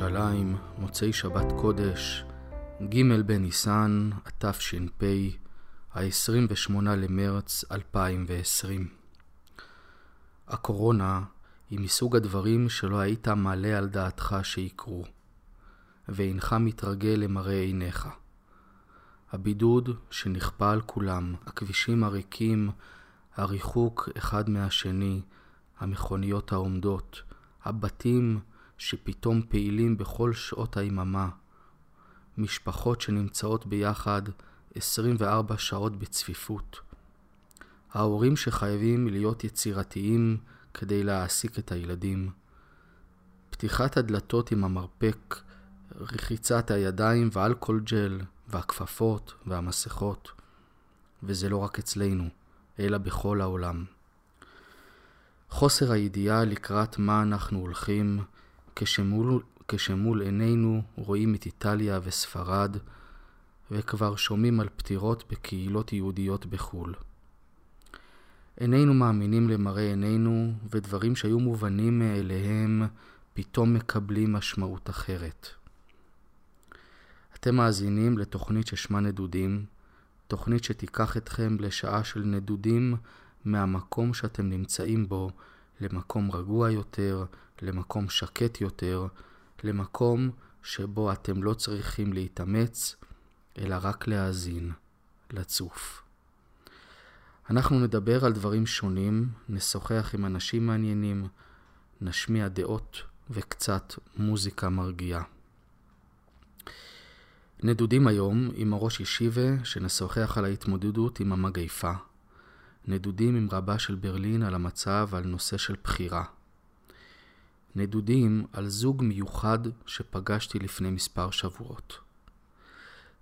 ירושלים, מוצאי שבת קודש, ג' בניסן, התש"פ, ה-28 למרץ 2020. הקורונה היא מסוג הדברים שלא היית מעלה על דעתך שיקרו, ואינך מתרגל למראה עיניך. הבידוד שנכפה על כולם, הכבישים הריקים, הריחוק אחד מהשני, המכוניות העומדות, הבתים שפתאום פעילים בכל שעות היממה, משפחות שנמצאות ביחד 24 שעות בצפיפות, ההורים שחייבים להיות יצירתיים כדי להעסיק את הילדים, פתיחת הדלתות עם המרפק, רחיצת הידיים ואלכוהול ג'ל והכפפות והמסכות, וזה לא רק אצלנו, אלא בכל העולם. חוסר הידיעה לקראת מה אנחנו הולכים, כשמול, כשמול עינינו רואים את איטליה וספרד, וכבר שומעים על פטירות בקהילות יהודיות בחו"ל. איננו מאמינים למראה עינינו, ודברים שהיו מובנים מאליהם פתאום מקבלים משמעות אחרת. אתם מאזינים לתוכנית ששמה נדודים, תוכנית שתיקח אתכם לשעה של נדודים מהמקום שאתם נמצאים בו למקום רגוע יותר, למקום שקט יותר, למקום שבו אתם לא צריכים להתאמץ, אלא רק להאזין, לצוף. אנחנו נדבר על דברים שונים, נשוחח עם אנשים מעניינים, נשמיע דעות וקצת מוזיקה מרגיעה. נדודים היום עם הראש ישיבה שנשוחח על ההתמודדות עם המגפה. נדודים עם רבה של ברלין על המצב ועל נושא של בחירה. נדודים על זוג מיוחד שפגשתי לפני מספר שבועות.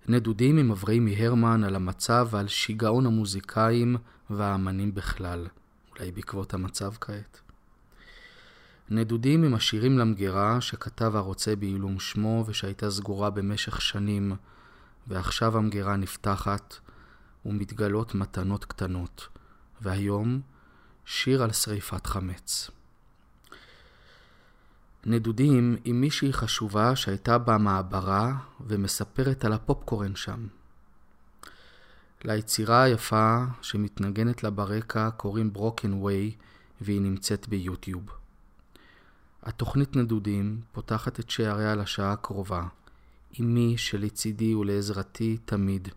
נדודים עם אברי מהרמן על המצב ועל שיגעון המוזיקאים והאמנים בכלל, אולי בעקבות המצב כעת. נדודים עם השירים למגירה שכתב הרוצה בעילום שמו ושהייתה סגורה במשך שנים, ועכשיו המגירה נפתחת ומתגלות מתנות קטנות, והיום שיר על שריפת חמץ. נדודים עם מישהי חשובה שהייתה במעברה ומספרת על הפופקורן שם. ליצירה היפה שמתנגנת לה ברקע קוראים ברוקן ווי והיא נמצאת ביוטיוב. התוכנית נדודים פותחת את שעריה לשעה הקרובה. אמי שלצידי ולעזרתי תמיד,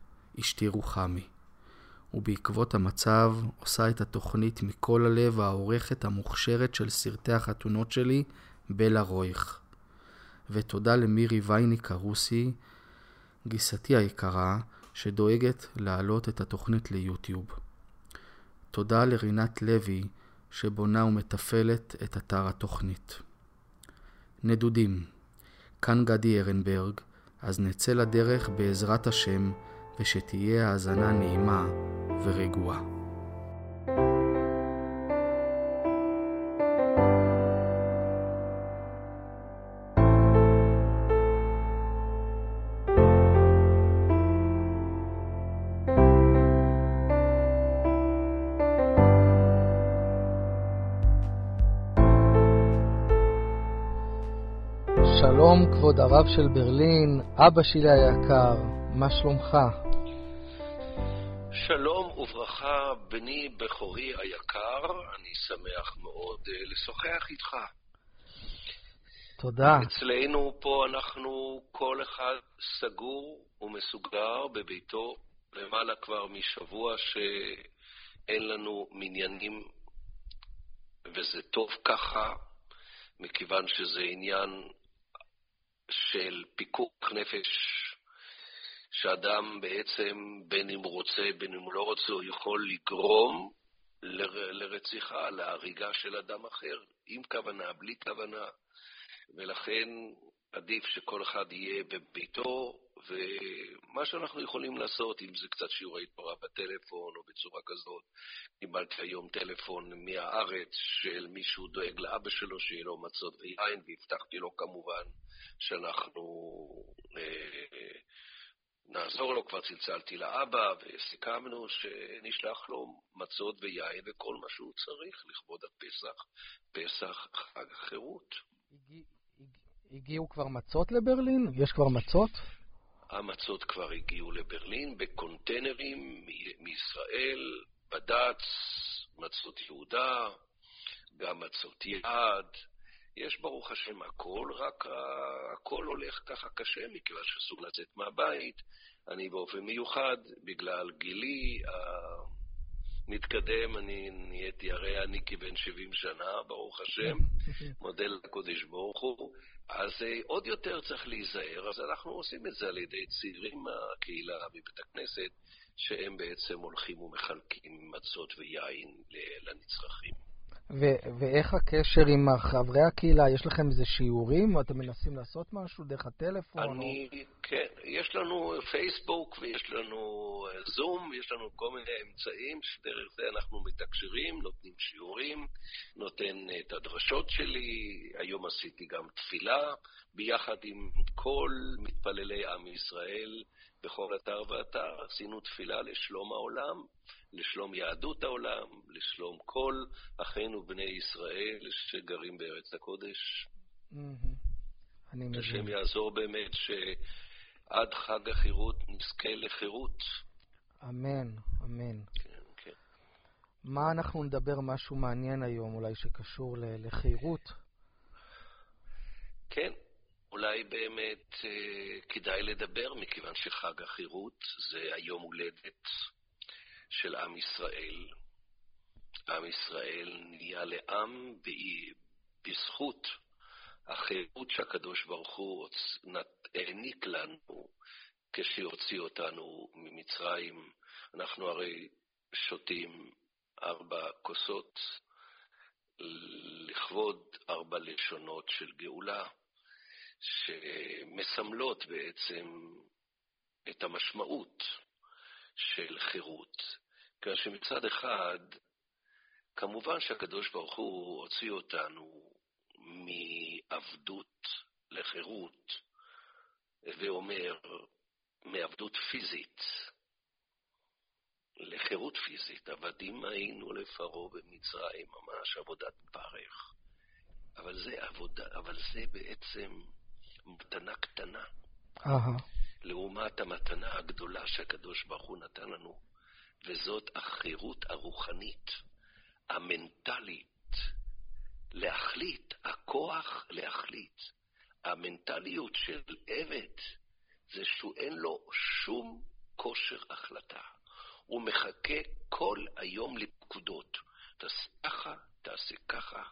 אשתי רוחמי. ובעקבות המצב עושה את התוכנית מכל הלב העורכת המוכשרת של סרטי החתונות שלי בלה רויך. ותודה למירי וייניק הרוסי, גיסתי היקרה, שדואגת להעלות את התוכנית ליוטיוב. תודה לרינת לוי, שבונה ומתפעלת את אתר התוכנית. נדודים, כאן גדי ארנברג, אז נצא לדרך בעזרת השם, ושתהיה האזנה נעימה ורגועה. כבוד הרב של ברלין, אבא שלי היקר, מה שלומך? שלום וברכה, בני בכורי היקר, אני שמח מאוד uh, לשוחח איתך. תודה. אצלנו פה אנחנו כל אחד סגור ומסוגר בביתו למעלה כבר משבוע שאין לנו מניינים, וזה טוב ככה, מכיוון שזה עניין של פיקוח נפש, שאדם בעצם, בין אם הוא רוצה, בין אם הוא לא רוצה, הוא יכול לגרום ל- לרציחה, להריגה של אדם אחר, עם כוונה, בלי כוונה. ולכן עדיף שכל אחד יהיה בביתו, ומה שאנחנו יכולים לעשות, אם זה קצת שיעורי תורה בטלפון או בצורה כזאת, קיבלתי היום טלפון מהארץ של מישהו דואג לאבא שלו שיהיה לו מצות ויין, והבטחתי לו כמובן שאנחנו אה, נעזור לו, כבר צלצלתי לאבא וסיכמנו שנשלח לו מצות ויין וכל מה שהוא צריך לכבוד הפסח, פסח, חג החירות. הגיעו כבר מצות לברלין? יש כבר מצות? המצות כבר הגיעו לברלין בקונטיינרים מישראל, בד"ץ, מצות יהודה, גם מצות יעד. יש ברוך השם הכל, רק הכל הולך ככה קשה מכיוון שאסור לצאת מהבית. אני באופן מיוחד, בגלל גילי המתקדם, אני נהייתי, הרי אני כבן 70 שנה, ברוך השם, מודה לקודש ברוך הוא. אז אה, עוד יותר צריך להיזהר, אז אנחנו עושים את זה על ידי צעירים מהקהילה מבית הכנסת, שהם בעצם הולכים ומחלקים מצות ויין לנצרכים. ו- ואיך הקשר עם חברי הקהילה? יש לכם איזה שיעורים? או אתם מנסים לעשות משהו דרך הטלפון? אני, או... כן, יש לנו פייסבוק ויש לנו זום, יש לנו כל מיני אמצעים שדרך זה אנחנו מתקשרים, נותנים שיעורים, נותן את הדרשות שלי, היום עשיתי גם תפילה ביחד עם כל מתפללי עם ישראל בכל אתר ואתר, עשינו תפילה לשלום העולם. לשלום יהדות העולם, לשלום כל אחינו בני ישראל שגרים בארץ הקודש. השם יעזור באמת שעד חג החירות נזכה לחירות. אמן, אמן. כן, כן. מה אנחנו נדבר משהו מעניין היום, אולי שקשור לחירות? כן, אולי באמת אה, כדאי לדבר, מכיוון שחג החירות זה היום הולדת של עם ישראל. עם ישראל נהיה לעם בזכות החירות שהקדוש ברוך הוא העניק לנו כשהוציא אותנו ממצרים. אנחנו הרי שותים ארבע כוסות לכבוד ארבע לשונות של גאולה, שמסמלות בעצם את המשמעות של חירות. כיוון שמצד אחד, כמובן שהקדוש ברוך הוא הוציא אותנו מעבדות לחירות, ואומר, מעבדות פיזית לחירות פיזית. עבדים היינו לפרעה במצרים, ממש עבודת פרך. אבל זה עבודה, אבל זה בעצם מתנה קטנה. Uh-huh. לעומת המתנה הגדולה שהקדוש ברוך הוא נתן לנו וזאת החירות הרוחנית, המנטלית, להחליט, הכוח להחליט. המנטליות של עבד זה שהוא אין לו שום כושר החלטה. הוא מחכה כל היום לפקודות. תעשה ככה, תעשה ככה.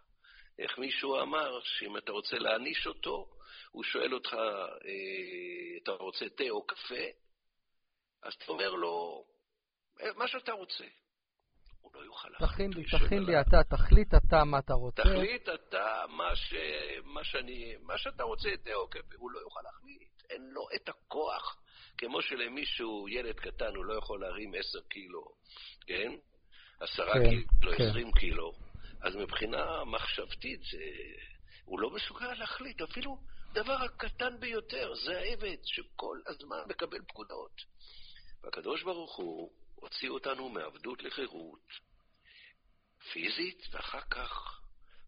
איך מישהו אמר שאם אתה רוצה להעניש אותו, הוא שואל אותך, אה, אתה רוצה תה או קפה? אז אתה אומר לו, מה שאתה רוצה. הוא לא יוכל להחליט. תכין לי, תכין לי אתה, תחליט אתה מה אתה רוצה. תחליט אתה מה, ש... מה, שאני... מה שאתה רוצה, תאו, הוא לא יוכל להחליט. אין לו את הכוח. כמו שלמישהו, ילד קטן, הוא לא יכול להרים עשר קילו, כן? עשרה כן, קילו, כן. עשרים קילו. אז מבחינה מחשבתית, זה... הוא לא מסוגל להחליט. אפילו דבר הקטן ביותר, זה העבד שכל הזמן מקבל פקודות. והקדוש ברוך הוא הוציאו אותנו מעבדות לחירות פיזית, ואחר כך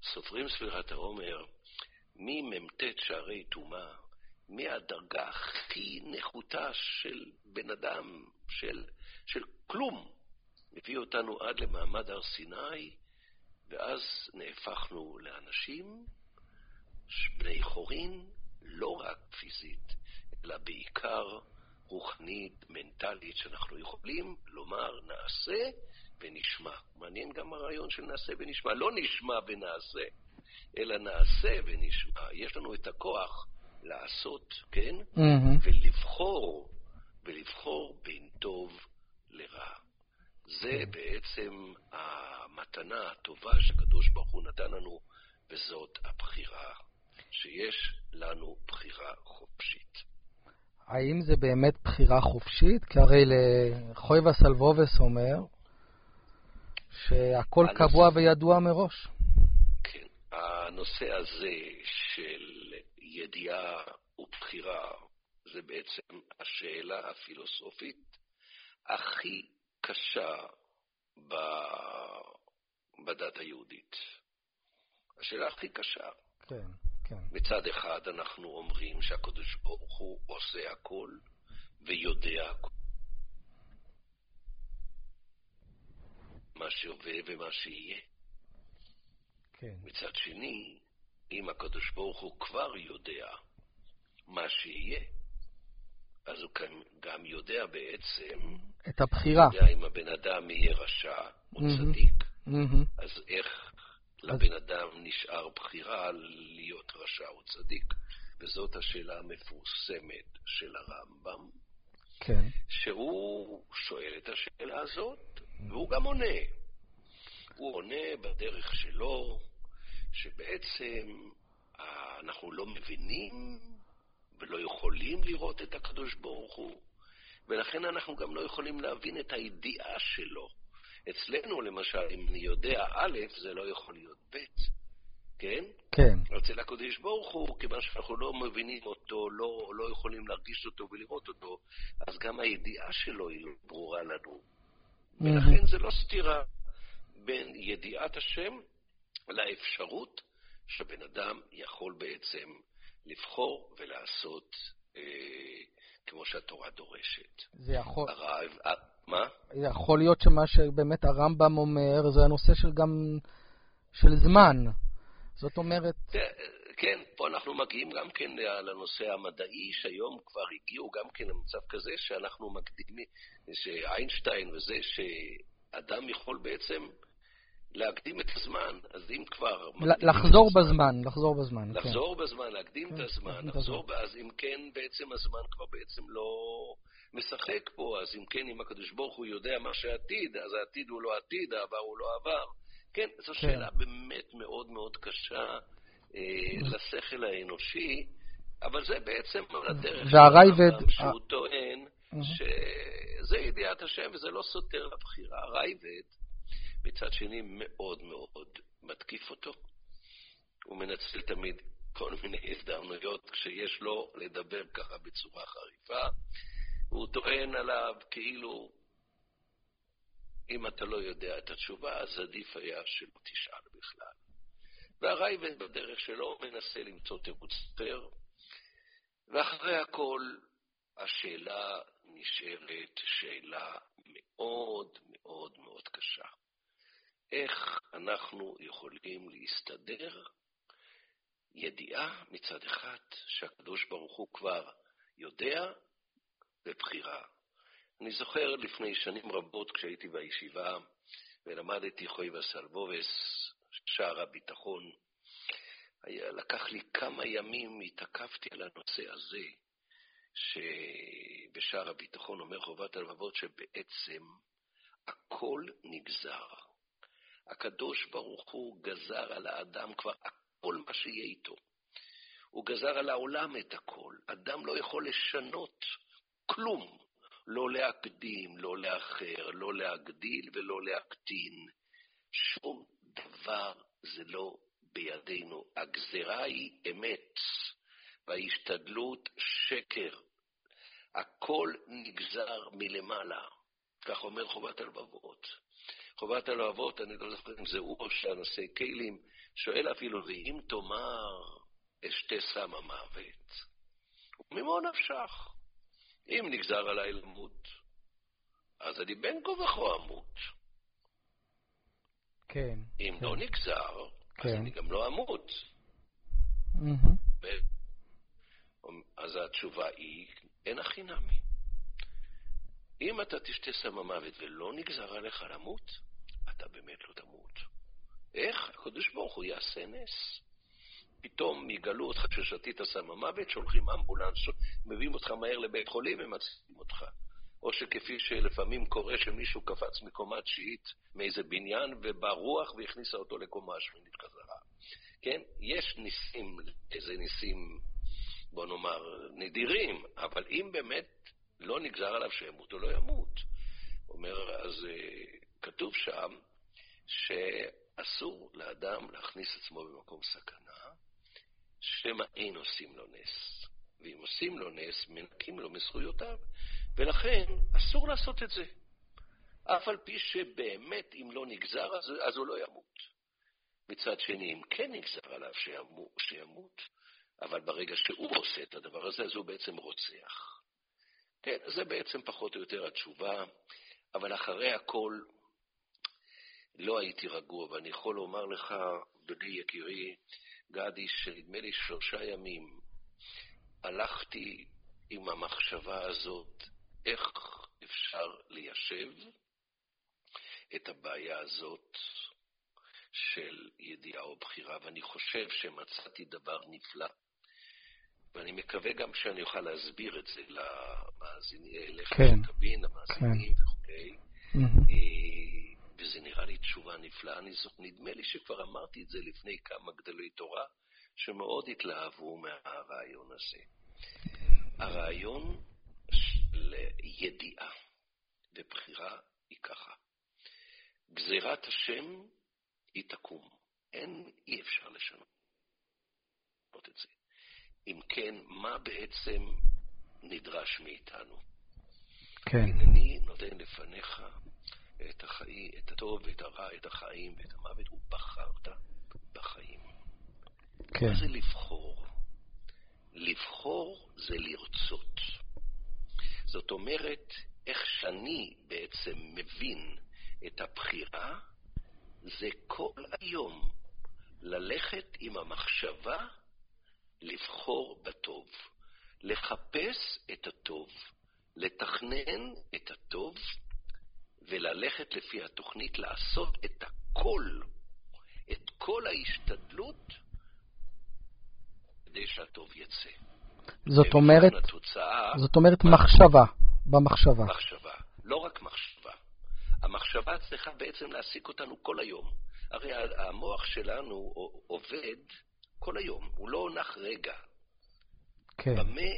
סופרים ספירת העומר ממ"ט שערי טומאה, מהדרגה הכי נחותה של בן אדם, של, של כלום, מביא אותנו עד למעמד הר סיני, ואז נהפכנו לאנשים בני חורין, לא רק פיזית, אלא בעיקר רוחנית, מנטלית, שאנחנו יכולים לומר נעשה ונשמע. מעניין גם הרעיון של נעשה ונשמע. לא נשמע ונעשה, אלא נעשה ונשמע. יש לנו את הכוח לעשות, כן? Mm-hmm. ולבחור, ולבחור בין טוב לרע. זה בעצם המתנה הטובה שהקדוש ברוך הוא נתן לנו, וזאת הבחירה, שיש לנו בחירה חופשית. האם זה באמת בחירה חופשית? כי הרי לחויבה סלבובס אומר שהכל הנושא... קבוע וידוע מראש. כן, הנושא הזה של ידיעה ובחירה זה בעצם השאלה הפילוסופית הכי קשה ב... בדת היהודית. השאלה הכי קשה. כן, כן. מצד אחד אנחנו אומרים שהקדוש ברוך הוא עושה הכל ויודע הכל. מה שהווה ומה שיהיה. כן. מצד שני, אם הקדוש ברוך הוא כבר יודע מה שיהיה, אז הוא גם יודע בעצם... את הבחירה. יודע אם הבן אדם יהיה רשע או צדיק. אז איך לבן אדם נשאר בחירה להיות רשע או צדיק? וזאת השאלה המפורסמת של הרמב"ם. כן. שהוא שואל את השאלה הזאת, והוא גם עונה. הוא עונה בדרך שלו, שבעצם אה, אנחנו לא מבינים ולא יכולים לראות את הקדוש ברוך הוא, ולכן אנחנו גם לא יכולים להבין את הידיעה שלו. אצלנו, למשל, אם אני יודע א', זה לא יכול להיות ב', כן? כן. אצל הקדוש ברוך הוא, כיוון שאנחנו לא מבינים אותו, לא, לא יכולים להרגיש אותו ולראות אותו, אז גם הידיעה שלו היא לא ברורה לנו. ולכן זה לא סתירה בין ידיעת השם לאפשרות שבן אדם יכול בעצם לבחור ולעשות אה, כמו שהתורה דורשת. זה יכול... אה, מה? יכול להיות שמה שבאמת הרמב"ם אומר זה הנושא של גם... של זמן. זאת אומרת... כן, פה אנחנו מגיעים גם כן לנושא המדעי, שהיום כבר הגיעו גם כן למצב כזה שאנחנו מקדימים, שאיינשטיין וזה, שאדם יכול בעצם להקדים את הזמן, אז אם כבר... לחזור בזמן, לחזור בזמן. כן. לחזור בזמן, להקדים את כן, הזמן, לחזור, אז אם כן, בעצם הזמן כבר בעצם לא משחק פה, אז אם כן, אם הקדוש ברוך הוא יודע מה שעתיד, אז העתיד הוא לא עתיד, העבר הוא לא עבר. כן, זו כן. שאלה באמת מאוד מאוד קשה אה, לשכל האנושי, אבל זה בעצם על הדרך של הרמב"ם שהוא טוען שזה ידיעת השם וזה לא סותר לבחירה. הרייבד מצד שני מאוד מאוד מתקיף אותו. הוא מנצל תמיד כל מיני הזדמנויות כשיש לו לדבר ככה בצורה חריפה. הוא טוען עליו כאילו, אם אתה לא יודע את התשובה, אז עדיף היה שלא תשאל בכלל. והרייבן בדרך שלו מנסה למצוא תירוץ אחר, ואחרי הכל השאלה נשארת שאלה מאוד מאוד מאוד קשה. איך אנחנו יכולים להסתדר ידיעה מצד אחד שהקדוש ברוך הוא כבר יודע בבחירה. אני זוכר לפני שנים רבות כשהייתי בישיבה ולמדתי חוי וסלבובס, שער הביטחון, היה, לקח לי כמה ימים, התעכבתי על הנושא הזה, שבשער הביטחון אומר חובת הלבבות שבעצם הכל נגזר. הקדוש ברוך הוא גזר על האדם כבר כל מה שיהיה איתו. הוא גזר על העולם את הכל. אדם לא יכול לשנות כלום. לא להקדים, לא לאחר, לא להגדיל ולא להקטין. שום דבר זה לא בידינו. הגזרה היא אמת, וההשתדלות שקר. הכל נגזר מלמעלה. כך אומר חובת הלבבות. חובת הלבבות, אני לא זוכר אם זה הוא או שהנושא כלים, שואל אפילו, ואם תאמר אשתה סם המוות, וממו נפשך? אם נגזר עליי למות, אז אני בין כה וכה אמות. כן. אם כן. לא נגזר, כן. אז אני גם לא אמות. Mm-hmm. אז התשובה היא, אין הכי נמי. אם אתה תשתה סם המוות ולא נגזר עליך למות, אתה באמת לא תמות. איך? הקדוש ברוך הוא יעשה נס. פתאום יגלו אותך ששתית סם המוות, שולחים אמבולנס, מביאים אותך מהר לבית חולים ומצילים אותך. או שכפי שלפעמים קורה שמישהו קפץ מקומה תשיעית מאיזה בניין ובא רוח והכניסה אותו לקומה השמינית חזרה. כן? יש ניסים, איזה ניסים, בוא נאמר, נדירים, אבל אם באמת לא נגזר עליו שימות, הוא לא ימות. אומר, אז אה, כתוב שם שאסור לאדם להכניס עצמו במקום סכנה, שמא אין עושים לו נס. ואם עושים לו נס, מנקים לו מזכויותיו, ולכן אסור לעשות את זה. אף על פי שבאמת, אם לא נגזר, אז, אז הוא לא ימות. מצד שני, אם כן נגזר עליו שימות, שימות, אבל ברגע שהוא עושה את הדבר הזה, אז הוא בעצם רוצח. כן, זה בעצם פחות או יותר התשובה, אבל אחרי הכל לא הייתי רגוע, ואני יכול לומר לך, בני יקירי, גדי, שנדמה לי שלושה ימים הלכתי עם המחשבה הזאת, איך אפשר ליישב את הבעיה הזאת של ידיעה או בחירה, ואני חושב שמצאתי דבר נפלא. ואני מקווה גם שאני אוכל להסביר את זה למאזינים, לך כן, שתבין, למאזינים כן. וכו'. Mm-hmm. וזה נראה לי תשובה נפלאה. אני זאת, נדמה לי שכבר אמרתי את זה לפני כמה גדולי תורה, שמאוד התלהבו מהרעיון הזה. הרעיון של ידיעה ובחירה היא ככה. גזירת השם היא תקום. אין, אי אפשר לשנות את זה. אם כן, מה בעצם נדרש מאיתנו? כן. הנני נותן לפניך את החיים, את הטוב ואת הרע, את החיים ואת המוות, ובחרת בחיים. כן. מה זה לבחור? לבחור זה לרצות. זאת אומרת, איך שאני בעצם מבין את הבחירה, זה כל היום ללכת עם המחשבה לבחור בטוב, לחפש את הטוב, לתכנן את הטוב וללכת לפי התוכנית, לעשות את הכל, את כל ההשתדלות, כדי שהטוב יצא. זאת אומרת, התוצאה, זאת אומרת מחשבה, במחשבה. מחשבה, לא רק מחשבה. המחשבה צריכה בעצם להעסיק אותנו כל היום. הרי המוח שלנו עובד כל היום, הוא לא נח רגע. כן. במה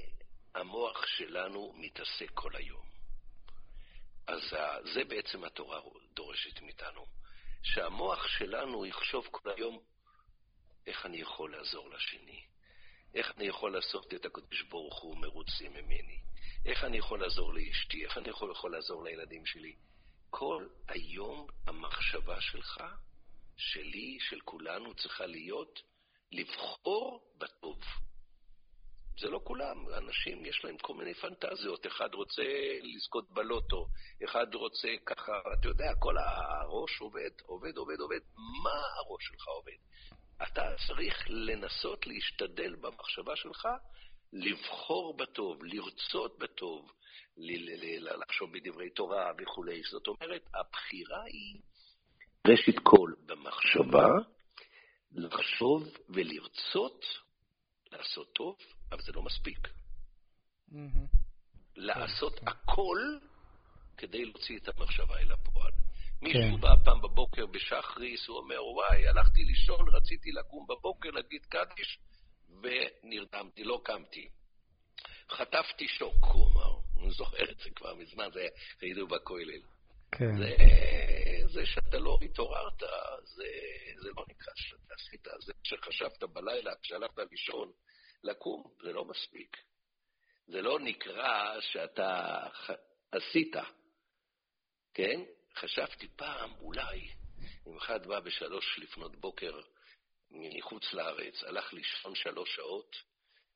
המוח שלנו מתעסק כל היום? אז זה בעצם התורה דורשת מאיתנו, שהמוח שלנו יחשוב כל היום איך אני יכול לעזור לשני, איך אני יכול לעשות את הקדוש ברוך הוא מרוצים ממני, איך אני יכול לעזור לאשתי, איך אני יכול, יכול לעזור לילדים שלי. כל היום המחשבה שלך, שלי, של כולנו, צריכה להיות לבחור בטוב. זה לא כולם, אנשים יש להם כל מיני פנטזיות, אחד רוצה לזכות בלוטו, אחד רוצה ככה, אתה יודע, כל הראש עובד, עובד, עובד, עובד. מה הראש שלך עובד? אתה צריך לנסות להשתדל במחשבה שלך לבחור בטוב, לרצות בטוב, לחשוב בדברי תורה וכולי. זאת אומרת, הבחירה היא ראשית כל במחשבה, לחשוב ולרצות לעשות טוב, אבל זה לא מספיק. לעשות כן. הכל כדי להוציא את המחשבה אל הפועל. מישהו כן. בא פעם בבוקר בשחריס, הוא אומר, וואי, הלכתי לישון, רציתי לקום בבוקר, להגיד קדיש, ונרדמתי, לא קמתי. חטפתי שוק, הוא אמר. אני זוכר את זה כבר מזמן, זה היינו בכולל. כן. זה, זה שאתה לא התעוררת, זה, זה לא נקרא שאתה עשית. זה שחשבת בלילה, כשהלכת לישון, לקום, זה לא מספיק. זה לא נקרא שאתה עשית, כן? חשבתי פעם, אולי, אם אחד בא בשלוש לפנות בוקר מחוץ לארץ, הלך לישון שלוש שעות,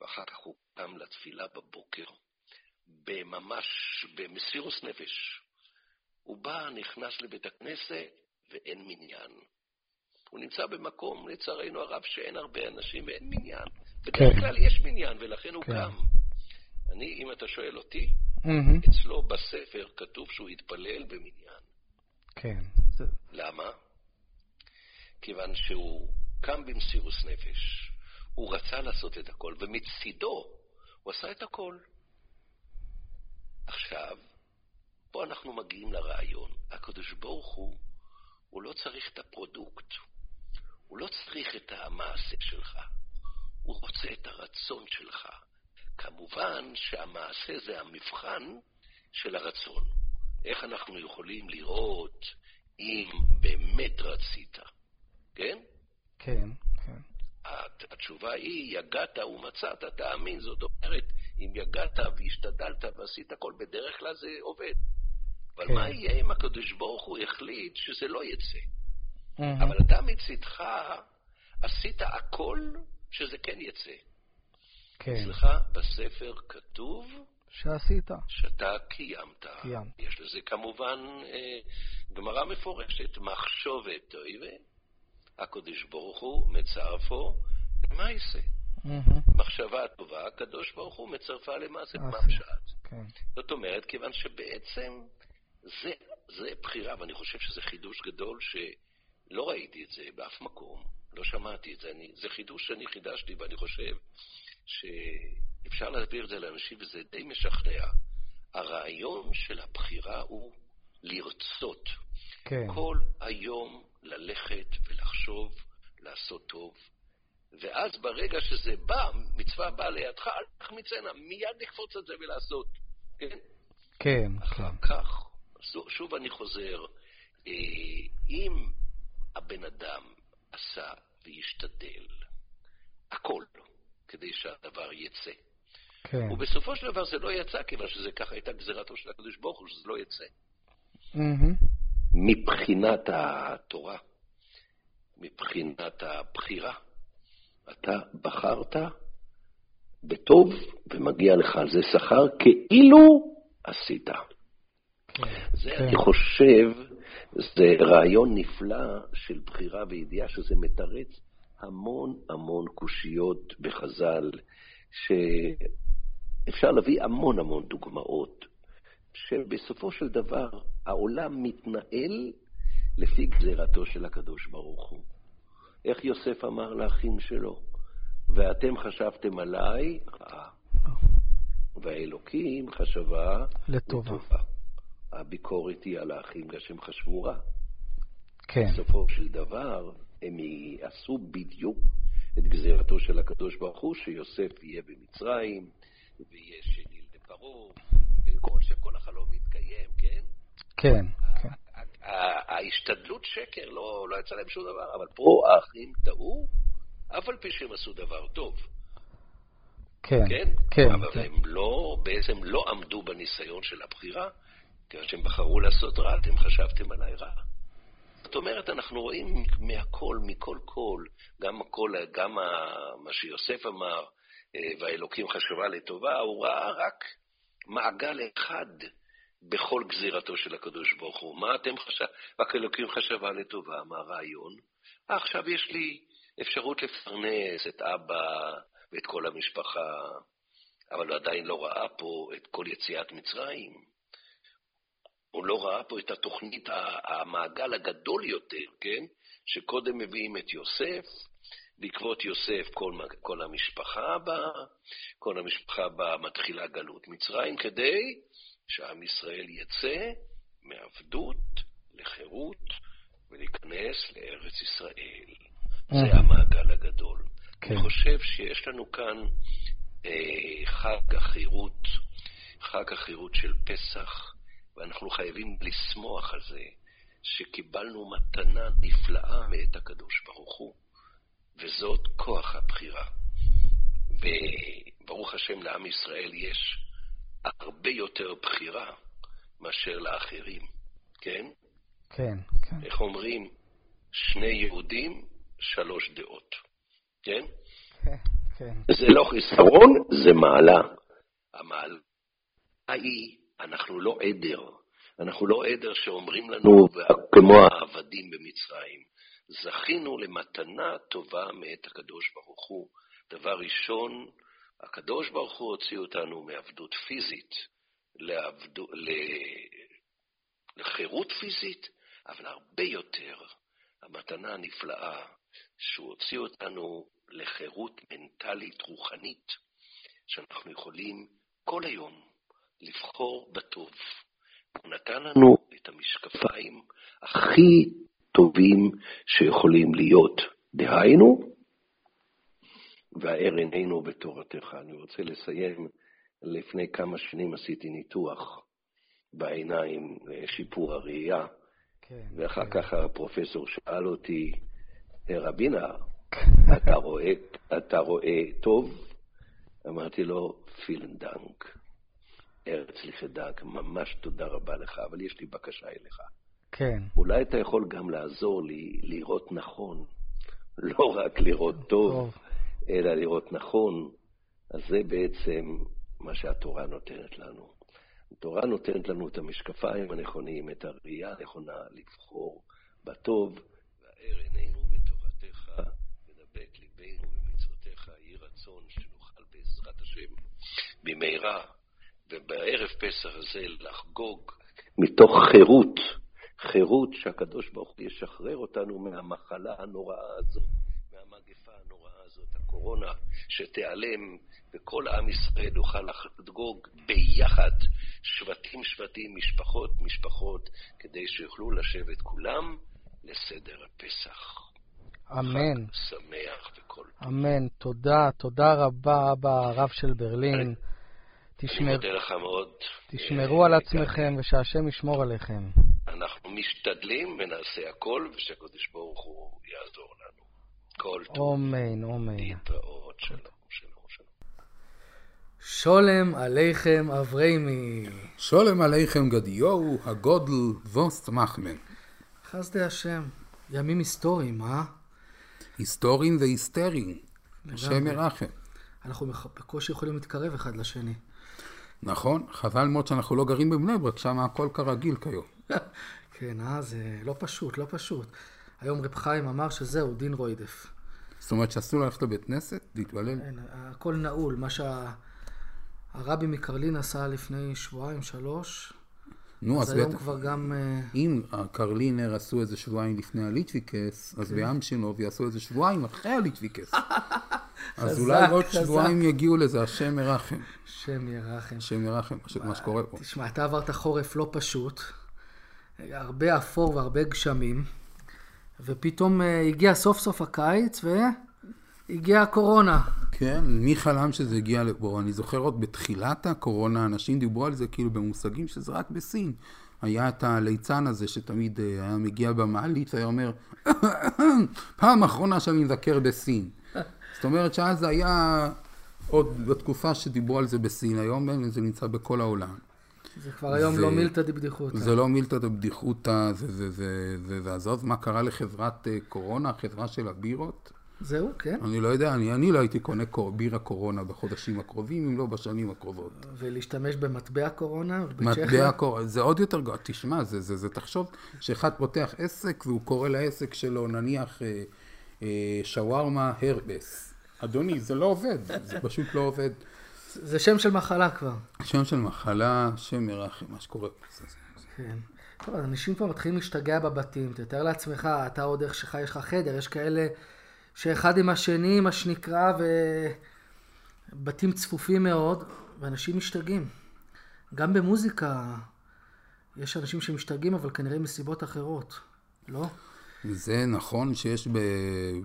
ואחר כך הוא קם לתפילה בבוקר, בממש, במסירוס נפש. הוא בא, נכנס לבית הכנסת, ואין מניין. הוא נמצא במקום, לצערנו הרב, שאין הרבה אנשים ואין מניין. בדרך כן. כלל יש מניין, ולכן הוא כן. קם. אני, אם אתה שואל אותי, mm-hmm. אצלו בספר כתוב שהוא התפלל במניין. כן. למה? כיוון שהוא קם במסירוס נפש, הוא רצה לעשות את הכל, ומצידו הוא עשה את הכל. עכשיו, פה אנחנו מגיעים לרעיון. הקדוש ברוך הוא, הוא לא צריך את הפרודוקט, הוא לא צריך את המעשה שלך, הוא רוצה את הרצון שלך. כמובן שהמעשה זה המבחן של הרצון. איך אנחנו יכולים לראות אם באמת רצית, כן? כן, כן. התשובה היא, יגעת ומצאת, תאמין. זאת אומרת, אם יגעת והשתדלת ועשית הכל, בדרך כלל זה עובד. אבל כן. מה יהיה אם הקדוש ברוך הוא החליט שזה לא יצא? Mm-hmm. אבל אתה מצדך עשית הכל שזה כן יצא. כן. אצלך בספר כתוב... שעשית. שאתה קיימת. קיימת. יש לזה כמובן אה, גמרא מפורשת, מחשובת אויבה, הקדוש ברוך הוא מצרפו למעשה. Mm-hmm. מחשבה טובה, הקדוש ברוך הוא מצרפה למעשה ממשת. כן. זאת אומרת, כיוון שבעצם זה, זה בחירה, ואני חושב שזה חידוש גדול שלא ראיתי את זה באף מקום, לא שמעתי את זה. אני, זה חידוש שאני חידשתי, ואני חושב שאפשר להסביר את זה לאנשים, וזה די משכנע. הרעיון של הבחירה הוא לרצות. כן. כל היום ללכת ולחשוב, לעשות טוב. ואז ברגע שזה בא, מצווה באה לידך, אל תחמיצנה, מיד לקפוץ את זה ולעשות, כן? כן, אחר כן. כך, שוב אני חוזר, אה, אם הבן אדם עשה וישתדל, הכל, כדי שהדבר יצא. כן. ובסופו של דבר זה לא יצא, כיוון שזה ככה הייתה גזירתו של הקדוש ברוך הוא, שזה לא יצא. Mm-hmm. מבחינת התורה, מבחינת הבחירה, אתה בחרת בטוב ומגיע לך על זה שכר כאילו עשית. כן, זה, כן. אני חושב, זה רעיון נפלא של בחירה וידיעה שזה מתרץ המון המון קושיות בחז"ל, שאפשר להביא המון המון דוגמאות, שבסופו של דבר העולם מתנהל לפי גזירתו של הקדוש ברוך הוא. איך יוסף אמר לאחים שלו? ואתם חשבתם עליי רעה, והאלוקים חשבה לטובה. לטובה. הביקורת היא על האחים בגלל שהם חשבו רע. כן. בסופו של דבר, הם יעשו בדיוק את גזירתו של הקדוש ברוך הוא, שיוסף יהיה במצרים, ויהיה שני לפרעה, וכל שכל החלום מתקיים, כן? כן, כן. ההשתדלות שקר, לא, לא יצא להם שום דבר, אבל פה האחים טעו, אף על פי שהם עשו דבר טוב. כן, כן, כן. אבל כן. הם לא, בעצם לא עמדו בניסיון של הבחירה, כיוון שהם בחרו לעשות רע, אתם חשבתם עליי רע. זאת אומרת, אנחנו רואים מהכל, מכל כל, גם הכל, גם מה שיוסף אמר, אה, והאלוקים חשבה לטובה, הוא ראה רק מעגל אחד בכל גזירתו של הקדוש ברוך הוא. מה אתם חשב... רק אלוקים חשבה לטובה, מה הרעיון? אה, עכשיו יש לי אפשרות לפרנס את אבא ואת כל המשפחה, אבל הוא עדיין לא ראה פה את כל יציאת מצרים. הוא לא ראה פה את התוכנית, המעגל הגדול יותר, כן? שקודם מביאים את יוסף, בעקבות יוסף כל, כל המשפחה הבאה, כל המשפחה הבאה מתחילה גלות מצרים, כדי שעם ישראל יצא מעבדות לחירות ולהיכנס לארץ ישראל. זה. המעגל הגדול. כן. אני חושב שיש לנו כאן אה, חג החירות, חג החירות של פסח, ואנחנו חייבים לשמוח על זה שקיבלנו מתנה נפלאה מאת הקדוש ברוך הוא, וזאת כוח הבחירה. וברוך השם לעם ישראל יש הרבה יותר בחירה מאשר לאחרים, כן? כן, כן. איך אומרים? שני יהודים, שלוש דעות, כן? כן, כן. זה לא חיסרון, זה מעלה. המעלה היא, אנחנו לא עדר. אנחנו לא עדר שאומרים לנו, כמו העבדים במצרים. זכינו למתנה טובה מאת הקדוש ברוך הוא. דבר ראשון, הקדוש ברוך הוא הוציא אותנו מעבדות פיזית לעבדו, לחירות פיזית, אבל הרבה יותר, המתנה הנפלאה שהוא הוציא אותנו לחירות מנטלית רוחנית, שאנחנו יכולים כל היום לבחור בטוב. הוא נתן לנו את המשקפיים הכי טובים שיכולים להיות. דהיינו, והאר עינינו בתורתך. אני רוצה לסיים, לפני כמה שנים עשיתי ניתוח בעיניים לשיפור הראייה, כן, ואחר כן. כך הפרופסור שאל אותי, רבינה, אתה רואה, אתה רואה טוב? אמרתי לו, פילן דנק. ארץ לכדנק, ממש תודה רבה לך, אבל יש לי בקשה אליך. כן. אולי אתה יכול גם לעזור לי לראות נכון, לא רק לראות טוב, טוב. אלא לראות נכון. אז זה בעצם מה שהתורה נותנת לנו. התורה נותנת לנו את המשקפיים הנכונים, את הראייה הנכונה, לבחור בטוב, והאר עינינו בתורתך, ודבק ליבנו במצוותיך, יהי רצון שנוכל בעזרת השם במהרה, ובערב פסח הזה לחגוג מתוך חירות, חירות שהקדוש ברוך הוא ישחרר אותנו מהמחלה הנוראה הזאת, מהמגפה הנוראה הזאת, הקורונה, שתיעלם וכל עם ישראל יוכל לחגוג ביחד, שבטים שבטים, משפחות משפחות, כדי שיוכלו לשבת כולם לסדר הפסח. אמן. חג שמח וכל טוב. אמן. תודה, תודה רבה, אבא הרב של ברלין. תשמר... אני מודה לך מאוד. תשמרו על עצמכם ושהשם ישמור עליכם. אנחנו משתדלים ונעשה הכל, ושהקדוש ברוך הוא יעזור לנו. כל טוב. אומן, אומן. להתראות, שלום. שולם עליכם אבריימי. שולם עליכם גדיו, הגודל ווסט מחמן. חסדי השם. ימים היסטוריים, אה? היסטוריים והיסטריים. השם ירחם. אנחנו בקושי יכולים להתקרב אחד לשני. נכון, חבל מאוד שאנחנו לא גרים בבני ברק, שם הכל כרגיל כיום. כן, אה, זה לא פשוט, לא פשוט. היום רב חיים אמר שזהו, דין רוידף. זאת אומרת שאסור ללכת לבית כנסת, להתפלל? כן, הכל נעול, מה שה... הרבי מקרלין עשה לפני שבועיים, שלוש. נו, אז, אז היום בטח, כבר גם... אה, אם הקרלינר עשו איזה שבועיים לפני הליטביקס, אז כן. באמשינוב יעשו איזה שבועיים אחרי הליטביקס. אז אולי עוד שבועיים יגיעו לזה, השם ירחם. השם ירחם. השם ירחם, פשוט מה שקורה פה. תשמע, אתה עברת חורף לא פשוט, הרבה אפור והרבה גשמים, ופתאום אה, הגיע סוף סוף הקיץ, והגיעה הקורונה. כן, מי חלם שזה הגיע לפה? אני זוכר עוד בתחילת הקורונה, אנשים דיברו על זה כאילו במושגים שזה רק בסין. היה את הליצן הזה שתמיד אה, היה מגיע במעלית והיה אומר, פעם אחרונה שאני מבקר בסין. זאת אומרת שאז זה היה עוד בתקופה שדיברו על זה בסין, היום זה נמצא בכל העולם. זה כבר היום ו... לא מילתא דבדיחותא. זה לא מילתא דבדיחותא, ועזוב מה קרה לחברת אה, קורונה, חברה של הבירות. זהו, כן. אני לא יודע, אני, אני לא הייתי קונה קור, בירה קורונה בחודשים הקרובים, אם לא בשנים הקרובות. ולהשתמש במטבע קורונה? מטבע קורונה, זה עוד יותר גרוע. תשמע, זה, זה, זה, תחשוב שאחד פותח עסק והוא קורא לעסק שלו, נניח אה, אה, שווארמה הרבס. אדוני, זה לא עובד, זה פשוט לא עובד. זה שם של מחלה כבר. שם של מחלה, שם מרחם, מה שקורה. כן. טוב, אנשים כבר מתחילים להשתגע בבתים. תתאר לעצמך, אתה עוד איך שלך, יש לך חדר, יש כאלה... שאחד עם השני, מה שנקרא, ובתים צפופים מאוד, ואנשים משתגעים. גם במוזיקה יש אנשים שמשתגעים, אבל כנראה מסיבות אחרות, לא? זה נכון שיש ב,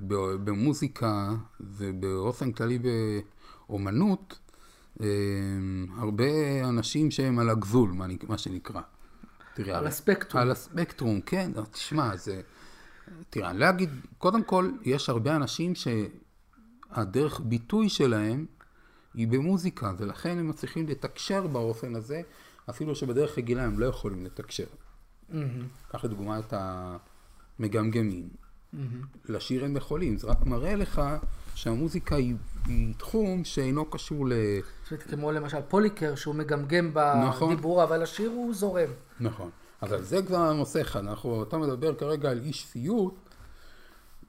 ב, במוזיקה ובאופן כללי באומנות אה, הרבה אנשים שהם על הגבול, מה שנקרא. תראה, על הספקטרום. על הספקטרום, כן. תשמע, זה... תראה, אני לא אגיד, קודם כל, יש הרבה אנשים שהדרך ביטוי שלהם היא במוזיקה, ולכן הם מצליחים לתקשר באופן הזה, אפילו שבדרך רגילה הם לא יכולים לתקשר. Mm-hmm. קח לדוגמה את המגמגמים. Mm-hmm. לשיר הם יכולים, זה רק מראה לך שהמוזיקה היא, היא תחום שאינו קשור ל... כמו למשל פוליקר, שהוא מגמגם נכון. בדיבור, נכון. אבל השיר הוא זורם. נכון. אבל זה כבר נושא אחד, אנחנו, אתה מדבר כרגע על אי שפיות,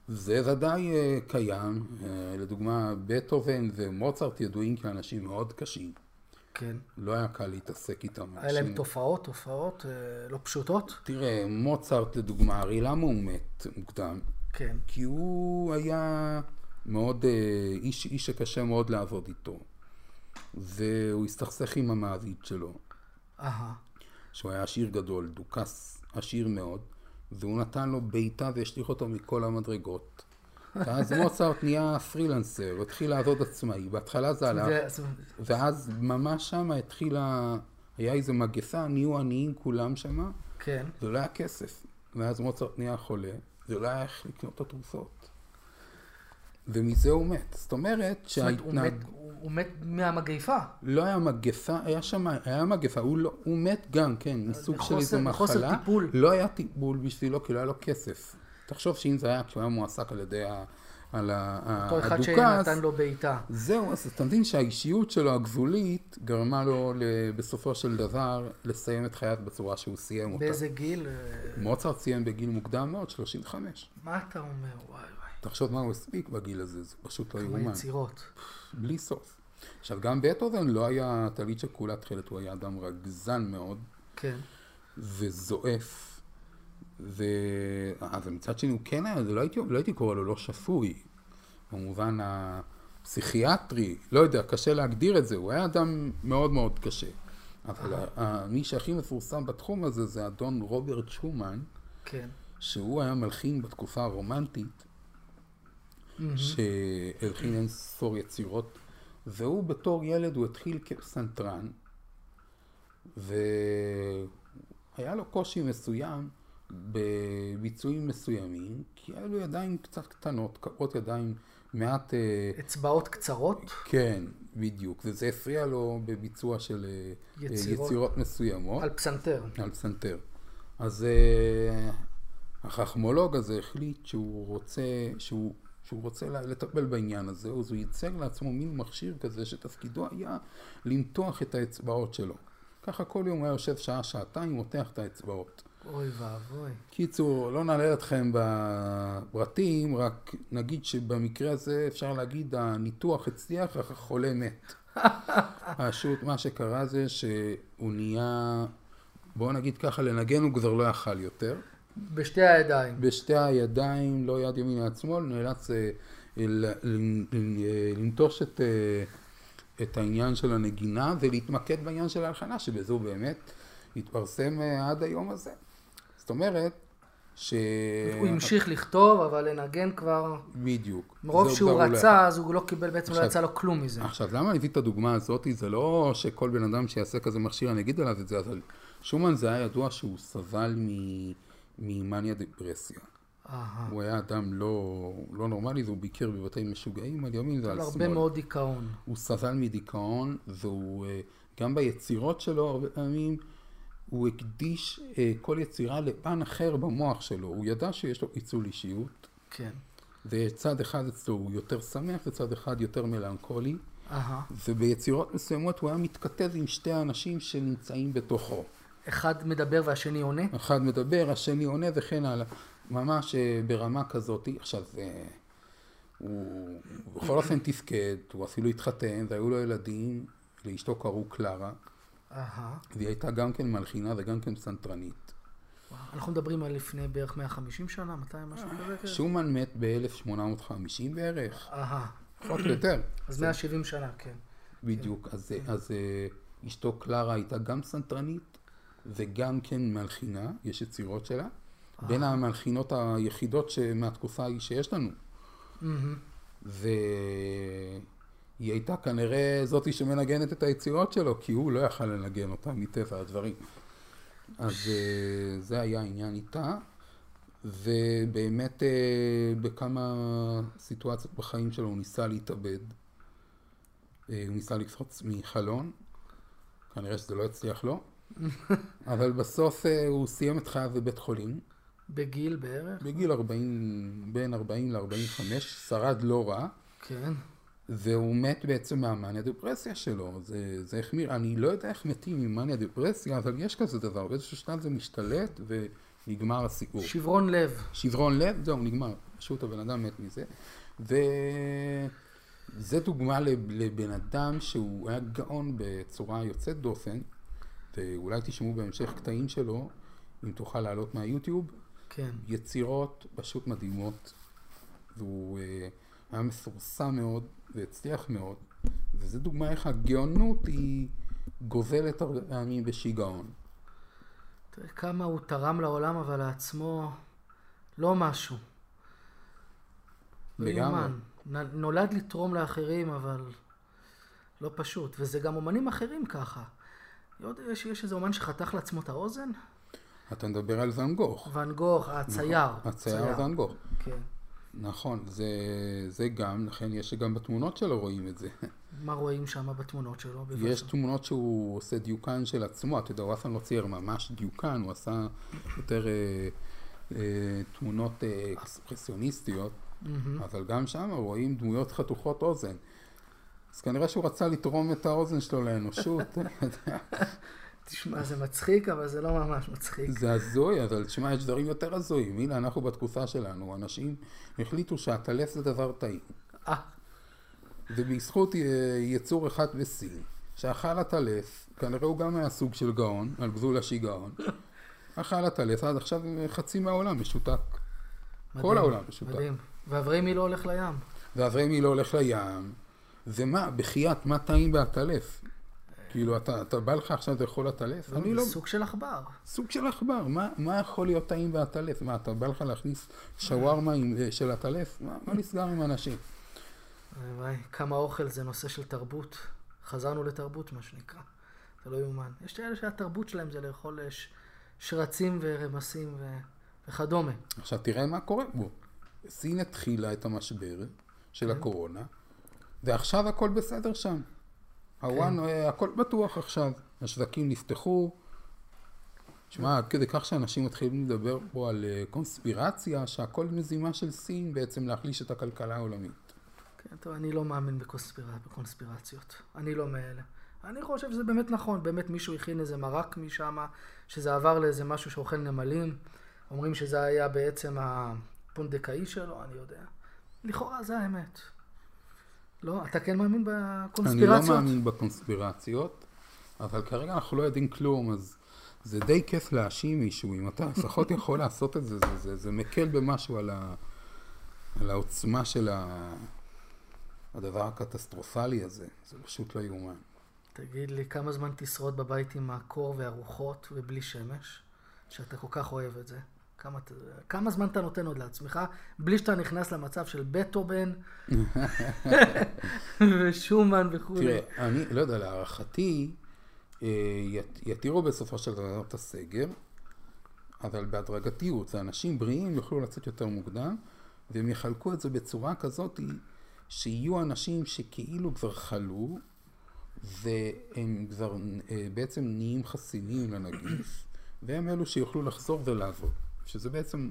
זה ודאי uh, קיים, uh, לדוגמה בטהובן ומוצרט ידועים כאנשים מאוד קשים. כן. לא היה קל להתעסק איתם. היה להם תופעות, תופעות uh, לא פשוטות? תראה, מוצרט לדוגמה, הרי למה הוא מת מוקדם? כן. כי הוא היה מאוד, uh, איש, איש שקשה מאוד לעבוד איתו. והוא הסתכסך עם המעביד שלו. אהה. שהוא היה עשיר גדול, דוכס עשיר מאוד, והוא נתן לו בעיטה והשליך אותו מכל המדרגות. ואז מוצרט נהיה פרילנסר, הוא התחיל לעבוד עצמאי, בהתחלה זה הלך, ואז ממש שם התחילה, היה איזה מגפה, נהיו עניים כולם שם, כן. ולא היה כסף. ואז מוצרט נהיה חולה, ולא היה איך לקנות את התרופות. ומזה הוא מת. זאת אומרת שההתנהג... הוא, הוא מת מהמגפה. לא היה מגפה, היה שם, היה מגפה, הוא, לא, הוא מת גם, כן, מסוג של איזו מחלה. מחוסר טיפול. לא היה טיפול בשבילו, כי לא היה לו כסף. תחשוב שאם זה היה כשהוא היה מועסק על ידי ה... על ה- אותו אחד שנתן לו בעיטה. זהו, אז אתה מבין שהאישיות שלו הגבולית גרמה לו בסופו של דבר לסיים את חייו בצורה שהוא סיים אותה. באיזה גיל? אה, מוצרט סיים בגיל מוקדם מאוד, 35. מה אתה אומר? וואי וואי. תחשוב מה הוא הספיק בגיל הזה, זה פשוט לא כמה יאומן. יצירות. בלי סוף. עכשיו, גם בטהובן לא היה טלית שכולה תכלת, הוא היה אדם רגזן מאוד כן. וזועף. ו... אבל מצד שני הוא כן היה, זה לא הייתי, לא הייתי קורא לו לא שפוי. במובן הפסיכיאטרי, לא יודע, קשה להגדיר את זה, הוא היה אדם מאוד מאוד קשה. אבל ה- ה- מי שהכי מפורסם בתחום הזה זה אדון רוברט שומן, כן. שהוא היה מלחין בתקופה הרומנטית, שהלחין אין ספור יצירות, והוא בתור ילד, הוא התחיל כפסנתרן, והיה לו קושי מסוים בביצועים מסוימים, כי היה לו ידיים קצת קטנות, כפות ידיים מעט... אה, אצבעות קצרות? כן, בדיוק, וזה הפריע לו בביצוע של אה, יצירות. יצירות מסוימות. על פסנתר. על פסנתר. אז אה, החכמולוג הזה החליט שהוא רוצה, שהוא, שהוא רוצה לטפל בעניין הזה, אז הוא ייצר לעצמו מין מכשיר כזה שתפקידו היה למתוח את האצבעות שלו. ככה כל יום הוא היה יושב שעה, שעתיים, מותח את האצבעות. אוי ואבוי. קיצור, לא נעלה אתכם בפרטים, רק נגיד שבמקרה הזה אפשר להגיד הניתוח הצליח, אך החולה מת. פשוט מה שקרה זה שהוא נהיה, בואו נגיד ככה, לנגן הוא כבר לא יכל יותר. בשתי הידיים. בשתי הידיים, לא יד ימין יד שמאל, נאלץ אה, לנטוש את, אה, את העניין של הנגינה ולהתמקד בעניין של ההלחנה, שבזה הוא באמת התפרסם אה, עד היום הזה. זאת אומרת, ש... הוא המשיך לכתוב, אבל לנגן כבר... בדיוק. מרוב שהוא לא רצה, אז הוא לא קיבל, בעצם לא עכשיו- יצא לו כלום מזה. עכשיו, למה מביא את הדוגמה הזאת? זה לא שכל בן אדם שיעשה כזה מכשיר, אני אגיד עליו את זה, אבל שומן זה היה ידוע שהוא סבל מ- ממאניה דיפרסיה. אהה. הוא היה אדם לא, לא נורמלי, והוא ביקר בבתי משוגעים על ימין ועל אבל הרבה שמאל. מאוד דיכאון. הוא סבל מדיכאון, והוא, אה, גם ביצירות שלו הרבה פעמים, הוא הקדיש אה, כל יצירה לפן אחר במוח שלו. הוא ידע שיש לו פיצול אישיות, כן. וצד אחד אצלו הוא יותר שמח וצד אחד יותר מלנכולי. אהה. וביצירות מסוימות הוא היה מתכתב עם שתי האנשים שנמצאים בתוכו. אחד מדבר והשני עונה? אחד מדבר, השני עונה וכן הלאה. ממש אה, ברמה כזאת. עכשיו, אה, הוא בכל אופן תפקד, הוא אפילו התחתן והיו לו ילדים, לאשתו קראו קלרה. והיא הייתה גם כן מלחינה וגם כן פסנתרנית. אנחנו מדברים על לפני בערך 150 שנה, 200 משהו כזה? כן? שומן מת ב-1850 בערך, אהה. פחות או יותר. אז 170 שנה, כן. בדיוק. אז, אז אה, אשתו קלרה הייתה גם פסנתרנית וגם כן מלחינה, יש יצירות שלה. בין המלחינות היחידות מהתקופה ההיא שיש לנו. מהמם. והיא הייתה כנראה זאתי שמנגנת את היצירות שלו, כי הוא לא יכל לנגן אותה מטבע הדברים. אז אה, זה היה העניין איתה, ובאמת אה, בכמה סיטואציות בחיים שלו הוא ניסה להתאבד. אה, הוא ניסה לקפוץ מחלון, כנראה שזה לא הצליח לו, אבל בסוף הוא סיים את חייו בבית חולים. בגיל בערך? בגיל 40, בין 40 ל-45, שרד לא רע, כן. והוא מת בעצם מהמאניה דיפרסיה שלו. זה, זה החמיר, אני לא יודע איך מתים ממאניה דיפרסיה, אבל יש כזה דבר, באיזשהו שלב זה משתלט ונגמר הסיפור. שברון לב. שברון לב, זהו, נגמר. פשוט הבן אדם מת מזה. וזה דוגמה לב- לבן אדם שהוא היה גאון בצורה יוצאת דופן, ואולי תשמעו בהמשך קטעים שלו, אם תוכל לעלות מהיוטיוב. כן. יצירות פשוט מדהימות, והוא אה, היה מפורסם מאוד והצליח מאוד, וזו דוגמה איך הגאונות היא גובלת הרבה פעמים בשיגעון. תראה כמה הוא תרם לעולם, אבל לעצמו לא משהו. לא לגמרי. נולד לתרום לאחרים, אבל לא פשוט. וזה גם אומנים אחרים ככה. עוד יש, יש איזה אומן שחתך לעצמו את האוזן? אתה מדבר על ואן גוך. ואן גוך, הצייר. הצייר ואן גוך. כן. נכון, זה, זה גם, לכן יש גם בתמונות שלו רואים את זה. מה רואים שם בתמונות שלו? בבקשה? יש תמונות שהוא עושה דיוקן של עצמו, אתה יודע, הוא אף פעם לא צייר ממש דיוקן, הוא עשה יותר אה, אה, תמונות אה, אקספרסיוניסטיות, אבל גם שם רואים דמויות חתוכות אוזן. אז כנראה שהוא רצה לתרום את האוזן שלו לאנושות. תשמע, זה מצחיק, אבל זה לא ממש מצחיק. זה הזוי, אבל תשמע, יש דברים יותר הזויים. הנה, אנחנו בתקופה שלנו, אנשים החליטו שהטלף זה דבר טעים. אה, ובזכות יצור אחד בסין, שאכל הטלף, כנראה הוא גם היה סוג של גאון, על גבול השיגעון, אכל הטלף, עד עכשיו חצי מהעולם משותק. כל מדהים, העולם משותק. מדהים. ואברהמי לא הולך לים. ואברהמי לא הולך לים, ומה, בחייאת, מה טעים בהטלף? כאילו, אתה, אתה בא לך עכשיו לאכול הטלף? אני לא... סוג של עכבר. סוג של עכבר, מה, מה יכול להיות טעים בהטלף? מה, אתה בא לך להכניס שווארמה אה, של הטלף? מה, מה נסגר עם אנשים? וואי וואי, כמה אוכל זה נושא של תרבות. חזרנו לתרבות, מה שנקרא. זה לא יאומן. יש כאלה שהתרבות שלהם זה לאכול אה, ש... שרצים ורמסים ו... וכדומה. עכשיו תראה מה קורה פה. סין התחילה את המשבר של כן. הקורונה, ועכשיו הכל בסדר שם. הוואן, אה, הכל בטוח עכשיו. השווקים נפתחו. שמע, עד כדי כך שאנשים מתחילים לדבר פה על אה, קונספירציה, שהכל מזימה של סין בעצם להחליש את הכלכלה העולמית. כן, טוב, אני לא מאמין בקונספיר... בקונספירציות. אני לא מאלה. אני חושב שזה באמת נכון. באמת מישהו הכין איזה מרק משם, שזה עבר לאיזה משהו שאוכל נמלים. אומרים שזה היה בעצם הפונדקאי שלו, אני יודע. לכאורה זה האמת. לא? אתה כן מאמין אני לא בקונספירציות? מאמין בקונספירציות, אבל כרגע אנחנו לא יודעים כלום, אז זה די כיף להאשים מישהו. אם אתה לפחות יכול לעשות את זה, זה, זה, זה מקל במשהו על, ה, על העוצמה של ה, הדבר הקטסטרופלי הזה. זה פשוט לא יאומן. תגיד לי, כמה זמן תשרוד בבית עם הקור והרוחות ובלי שמש? שאתה כל כך אוהב את זה. כמה, כמה זמן אתה נותן עוד לעצמך, בלי שאתה נכנס למצב של בטהובן ושומן וכולי. תראה, אני לא יודע, להערכתי, אה, ית- יתירו בסופו של דבר את הסגר, אבל בהדרגתיות, ואנשים בריאים יוכלו לצאת יותר מוקדם, והם יחלקו את זה בצורה כזאת שיהיו אנשים שכאילו כבר חלו, והם כבר אה, בעצם נהיים חסינים לנגיף, והם אלו שיוכלו לחזור ולעבוד, שזה בעצם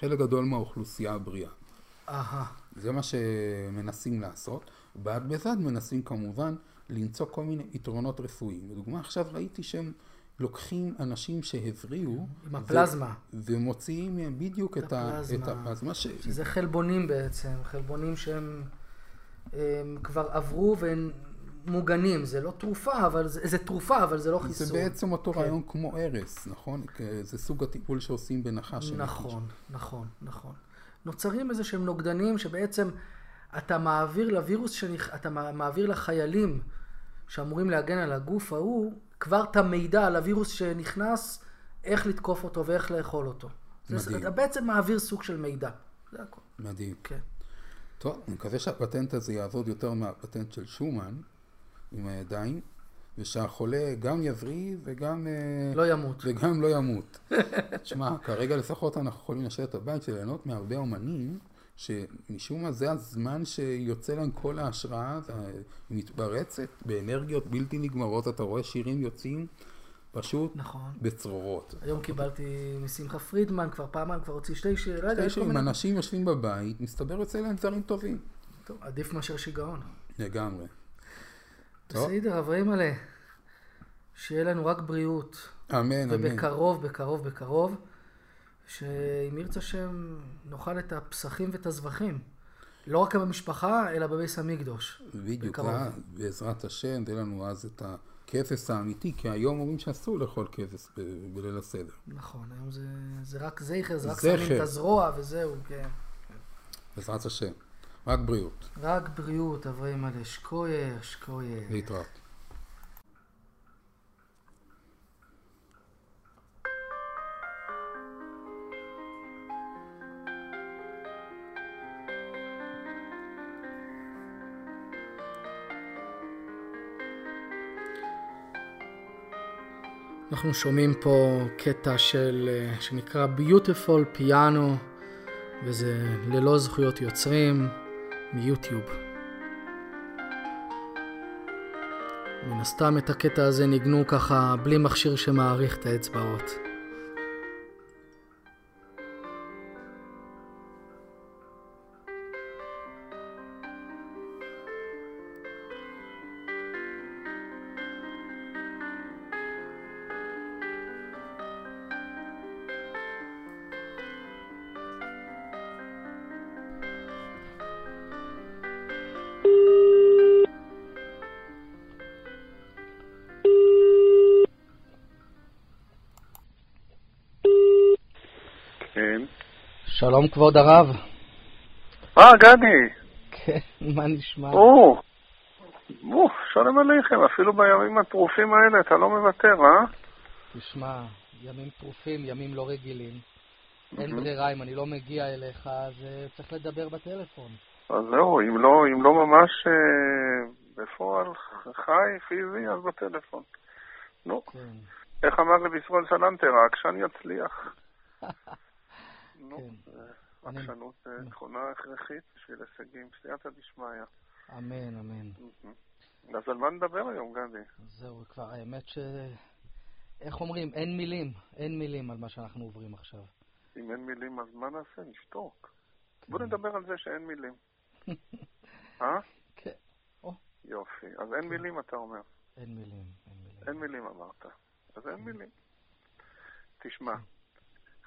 חלק גדול מהאוכלוסייה הבריאה. אהה, זה מה שמנסים לעשות. בד בבד מנסים כמובן למצוא כל מיני יתרונות רפואיים. לדוגמה, עכשיו ראיתי שהם לוקחים אנשים שהבריאו, עם הפלזמה. ו- ומוציאים מהם בדיוק את, הפלזמה. את הפלזמה, ש... שזה חלבונים בעצם, חלבונים שהם הם כבר עברו והם מוגנים. זה לא תרופה, אבל זה, זה תרופה, אבל זה לא חיסון. זה בעצם אותו כן. רעיון כמו ארס, נכון? זה סוג הטיפול שעושים בנחש. נכון, נכון, נכון. נוצרים איזה שהם נוגדנים שבעצם אתה מעביר לווירוס, שנכ... אתה מע- מעביר לחיילים שאמורים להגן על הגוף ההוא, כבר את המידע על הווירוס שנכנס, איך לתקוף אותו ואיך לאכול אותו. זה- מדהים. אתה בעצם מעביר סוג של מידע. זה הכל. מדהים. כן. טוב, אני מקווה שהפטנט הזה יעבוד יותר מהפטנט של שומן עם הידיים, ושהחולה גם יבריא וגם... אה, לא ימות. וגם לא ימות. תשמע, כרגע לפחות אנחנו יכולים לשבת בבית וליהנות מהרבה אומנים, שמשום מה זה הזמן שיוצא להם כל ההשראה, והיא מתפרצת באנרגיות בלתי נגמרות, אתה רואה שירים יוצאים פשוט נכון. בצרורות. היום קיבלתי משמחה פרידמן, כבר פעמיים, כבר הוציא שתי שירים, אם מיני... אנשים יושבים בבית, מסתבר יוצא להם דברים טובים. טוב, עדיף מאשר שיגעון. לגמרי. בסדר, אברהם מלא. שיהיה לנו רק בריאות. אמן, אמן. ובקרוב, בקרוב, בקרוב, שאם ירצה השם נאכל את הפסחים ואת הזבחים. לא רק במשפחה, אלא בביס המקדוש. בדיוק. אה, בעזרת השם, תהיה לנו אז את הכבש האמיתי, כי היום אומרים שאסור לאכול כבש ב- בליל הסדר. נכון, היום זה, זה רק זכר, זה רק. שמים את הזרוע וזהו, כן. בעזרת השם. רק בריאות. רק בריאות, אברהם מלא, שקויר, שקויר. להתראות. אנחנו שומעים פה קטע של, אה, שנקרא Beautiful Piano וזה ללא זכויות יוצרים מיוטיוב. מן הסתם את הקטע הזה ניגנו ככה בלי מכשיר שמעריך את האצבעות. כבוד הרב. אה, גדי. כן, מה נשמע? או, או, שלום עליכם, אפילו בימים הטרופים האלה אתה לא מוותר, אה? תשמע, ימים טרופים, ימים לא רגילים. אין. ברירה, אם אני לא מגיע אליך, אז אה, צריך לדבר בטלפון. אז זהו, אם לא, אם לא ממש אה, בפועל חי, פיזי, אז בטלפון. נו, כן, איך אמר רבי ישראל סלנטר, העקשן יצליח. נו, כן. אה, עקשנות זה אני- תכונה הכרחית בשביל הישגים, סייעתא דשמיא. אמן, אמן. אז על מה נדבר היום, גדי? זהו, כבר האמת ש... איך אומרים? אין מילים. אין מילים על מה שאנחנו עוברים עכשיו. אם אין מילים, אז מה נעשה? נשתוק. בוא כן. נדבר על זה שאין מילים. אה? כן, יופי. אז אין מילים, אתה אומר. אין מילים, אין מילים. אין מילים אמרת. אז אין מילים. תשמע,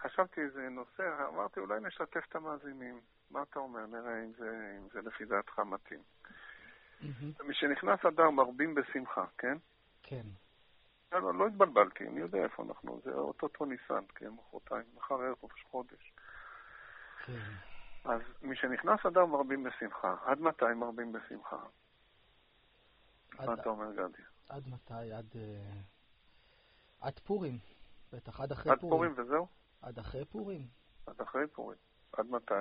חשבתי איזה נושא, אמרתי אולי נשתף את המאזינים. מה אתה אומר? נראה אם זה, אם זה לפי דעתך מתאים. מהמם. משנכנס אדר מרבים בשמחה, כן? כן, לא, לא, לא התבלבלתי, אני יודע איפה אנחנו, זה אוטוטו ניסן, כן, מחרתיים, מחר ערב ראש חודש. כן. אז משנכנס אדר מרבים בשמחה, עד מתי מרבים בשמחה? מה עד, אתה אומר, גדי? עד מתי? עד... אה, עד פורים. בטח, עד אחרי עד פורים וזהו? עד אחרי פורים. עד אחרי פורים. עד מתי?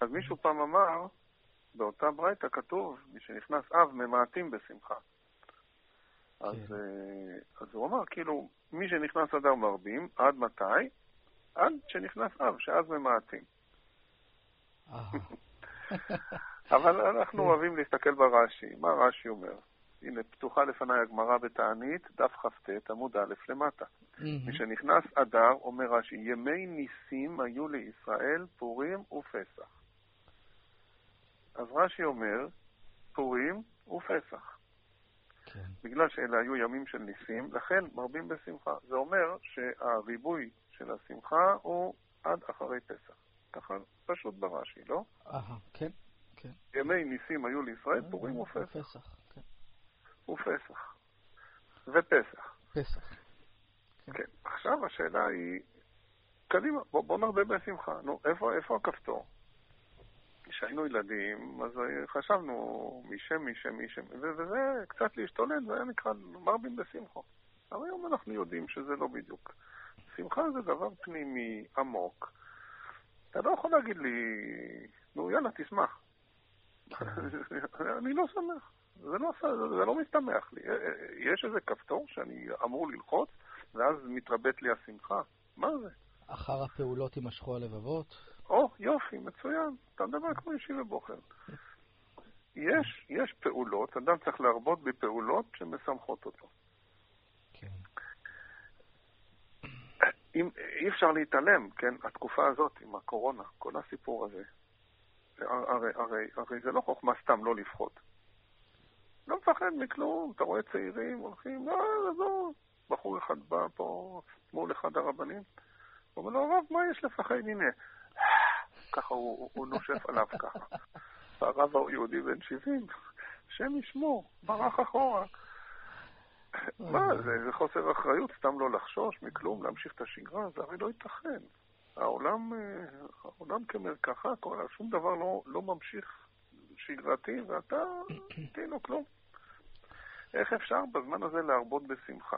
אז מישהו פעם אמר, באותה ברייתא כתוב, משנכנס אב ממעטים בשמחה. אז, כן. אה, אז הוא אמר, כאילו, מי שנכנס אדר מרבים, עד מתי? עד שנכנס אב, שאז ממעטים. אה. אבל אנחנו כן. אוהבים להסתכל ברש"י. מה רש"י אומר? הנה, פתוחה לפניי הגמרא בתענית, דף כ"ט, עמוד א' למטה. מהמם. משנכנס אדר, אומר רש"י, ימי ניסים היו לישראל פורים ופסח. אז רש"י אומר, פורים ופסח. כן, בגלל שאלה היו ימים של ניסים, לכן מרבים בשמחה. זה אומר שהריבוי של השמחה הוא עד אחרי פסח. ככה פשוט ברש"י, לא? אהה, כן, כן. ימי ניסים היו לישראל פורים ופסח. פסח, כן. ופסח. ופסח. פסח. כן. עכשיו השאלה היא, קדימה, בוא, בוא נרבה בשמחה. נו, איפה, איפה הכפתור? כשהיינו ילדים, אז חשבנו משם, משם, משם, ו- וזה קצת להשתולל, זה היה נקרא מרבים בשמחו. אבל היום אנחנו יודעים שזה לא בדיוק. שמחה זה דבר פנימי, עמוק. אתה לא יכול להגיד לי, נו יאללה, תשמח. אני לא שמח. זה לא, זה לא משתמח לי. יש איזה כפתור שאני אמור ללחוץ, ואז מתרבט לי השמחה. מה זה? אחר הפעולות יימשכו הלבבות. או, יופי, מצוין. אתה מדבר כמו אישי ובוחר. יש, יש פעולות, אדם צריך להרבות בפעולות שמשמחות אותו. כן. אם, אי אפשר להתעלם, כן, התקופה הזאת עם הקורונה, כל הסיפור הזה. הרי, הרי, הרי זה לא חוכמה סתם לא לפחות. לא מפחד מכלום, אתה רואה צעירים הולכים, לא, עזוב. בחור אחד בא פה מול אחד הרבנים, אומר לו, הרב, מה יש לפחד? הנה. ככה הוא, נושף עליו ככה. והרב היהודי בן 70, השם ישמור, ברח אחורה. מה, זה, זה חוסר אחריות סתם לא לחשוש מכלום, להמשיך את השגרה, זה הרי לא ייתכן. העולם, אה, העולם כמרקחה, שום דבר לא, לא ממשיך שגרתי, ואתה, כאילו כלום. איך אפשר בזמן הזה להרבות בשמחה?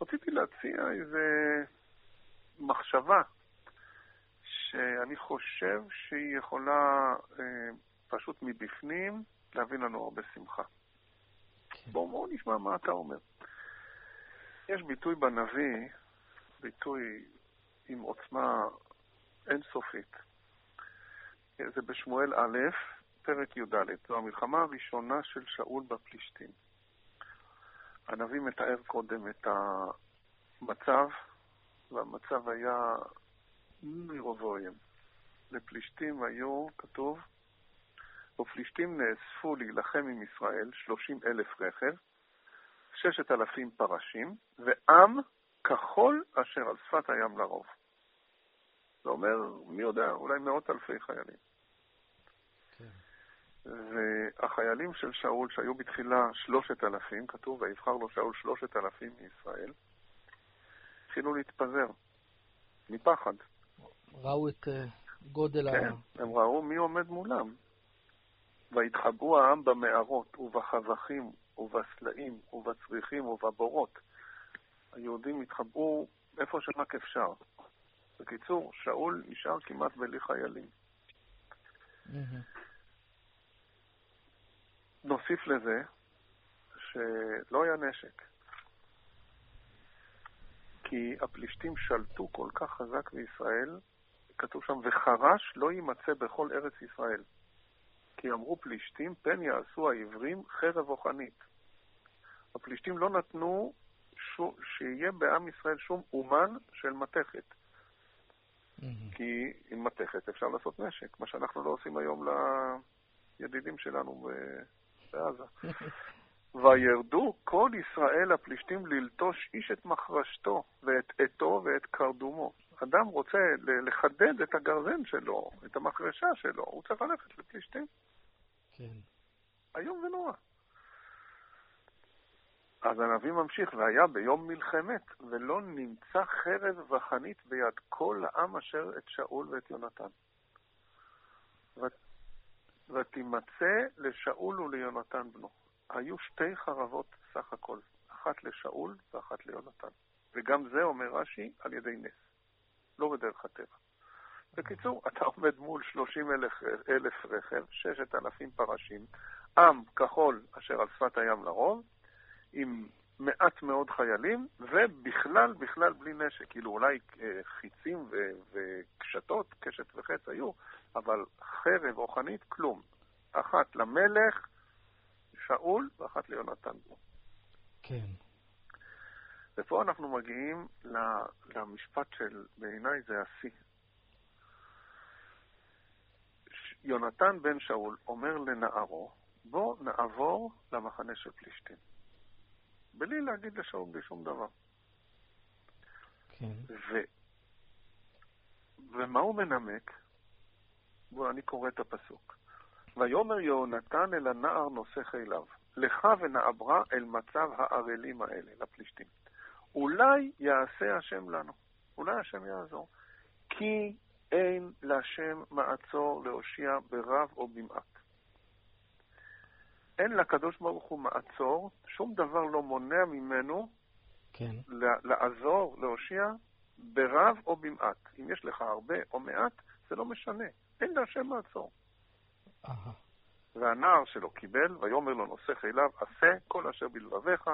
רציתי להציע איזה מחשבה שאני חושב שהיא יכולה אה, פשוט מבפנים להביא לנו הרבה שמחה. כן. בואו בוא נשמע מה אתה אומר. יש ביטוי בנביא, ביטוי עם עוצמה אינסופית. זה בשמואל א', פרק י"ד. זו המלחמה הראשונה של שאול בפלישתים. הנביא מתאר קודם את המצב, והמצב היה מרובוים. לפלישתים היו, כתוב, ופלישתים נאספו להילחם עם ישראל, שלושים אלף רכב, ששת אלפים פרשים, ועם כחול אשר על שפת הים לרוב. זה אומר, מי יודע, אולי מאות אלפי חיילים. והחיילים של שאול, שהיו בתחילה שלושת אלפים, כתוב, ויבחר לו שאול שלושת אלפים מישראל, התחילו להתפזר, מפחד. ראו את uh, גודל כן, ה... הם ראו מי עומד מולם. ויתחבאו העם במערות ובחזכים ובסלעים ובצריחים ובבורות. היהודים התחבאו איפה שרק אפשר. בקיצור, שאול נשאר כמעט בלי חיילים. נוסיף לזה שלא היה נשק. כי הפלישתים שלטו כל כך חזק בישראל, כתוב שם, וחרש לא יימצא בכל ארץ ישראל. כי אמרו פלישתים, פן יעשו העברים חרב או חנית. הפלישתים לא נתנו שיהיה בעם ישראל שום אומן של מתכת. כי עם מתכת אפשר לעשות נשק, מה שאנחנו לא עושים היום לידידים שלנו בעזה. וירדו כל ישראל הפלישתים ללטוש איש את מחרשתו, ואת עטו ואת קרדומו. אדם רוצה לחדד את הגרזן שלו, את המחרשה שלו, הוא צריך ללכת לפלישתים. כן. איום ונורא. אז הנביא ממשיך, והיה ביום מלחמת, ולא נמצא חרב וחנית ביד כל העם אשר את שאול ואת יונתן. ותימצא לשאול וליונתן בנו. היו שתי חרבות סך הכל, אחת לשאול ואחת ליונתן. וגם זה, אומר רש"י, על ידי נס, לא בדרך הטבע. בקיצור, אתה עומד מול 30 אלף, אלף רכב, 6,000 פרשים, עם כחול אשר על שפת הים לרוב, עם מעט מאוד חיילים, ובכלל, בכלל בלי נשק. כאילו אולי אה, חיצים וקשתות, קשת וחץ היו, אבל חרב או חנית, כלום. אחת למלך, שאול, ואחת ליונתן. כן. ופה אנחנו מגיעים למשפט של, בעיניי זה השיא. יונתן בן שאול אומר לנערו, בוא נעבור למחנה של פלישתים. בלי להגיד לשאול בלי שום דבר. כן. ו... ומה הוא מנמק? בוא, אני קורא את הפסוק. ויאמר יהונתן אל הנער נושא חיליו, לך ונעברה אל מצב הערלים האלה, לפלישתים. אולי יעשה השם לנו, אולי השם יעזור. כי אין להשם מעצור להושיע ברב או במעט. אין לקדוש ברוך הוא מעצור, שום דבר לא מונע ממנו כן. לעזור, להושיע, ברב או במעט. אם יש לך הרבה או מעט, זה לא משנה. אין להשם מעצור. והנער שלו קיבל, ויאמר לו נושא חיליו, עשה כל אשר בלבביך,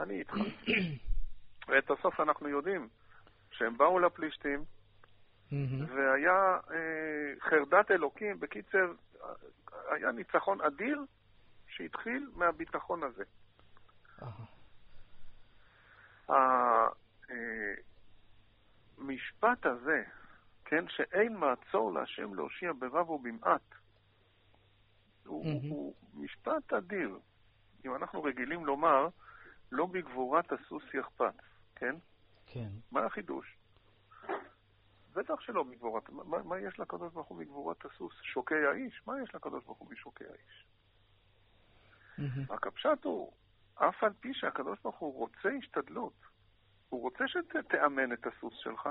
אני איתך. ואת הסוף אנחנו יודעים שהם באו לפלישתים, והיה אה, חרדת אלוקים, בקיצר, היה ניצחון אדיר שהתחיל מהביטחון הזה. המשפט הזה, כן, שאין מעצור להשם להושיע ברב ובמעט, הוא, הוא משפט אדיר. אם אנחנו רגילים לומר, לא בגבורת הסוס יחפץ, כן? כן. מה החידוש? בטח שלא מגבורת, מה, מה יש לקדוש ברוך הוא מגבורת הסוס? שוקי האיש? מה יש לקדוש ברוך הוא משוקי האיש? Mm-hmm. רק הפשט הוא, אף על פי שהקדוש ברוך הוא רוצה השתדלות, הוא רוצה שתאמן את הסוס שלך,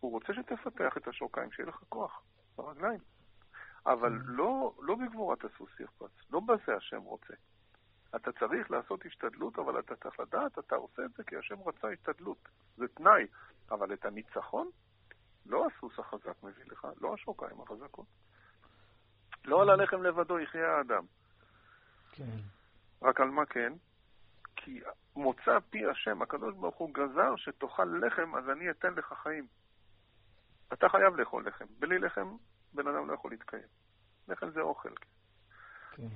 הוא רוצה שתפתח את השוקיים, שיהיה לך כוח ברגליים. אבל mm-hmm. לא, לא בגבורת הסוס יחפץ, לא בזה השם רוצה. אתה צריך לעשות השתדלות, אבל אתה צריך לדעת, אתה עושה את זה כי השם רצה השתדלות. זה תנאי, אבל את הניצחון, לא הסוס החזק מביא לך, לא השוקיים החזקות. לא על הלחם לבדו יחיה האדם. כן. רק על מה כן? כי מוצא פי השם, הקדוש ברוך הוא גזר שתאכל לחם, אז אני אתן לך חיים. אתה חייב לאכול לחם. בלי לחם בן אדם לא יכול להתקיים. לחם זה אוכל. כן.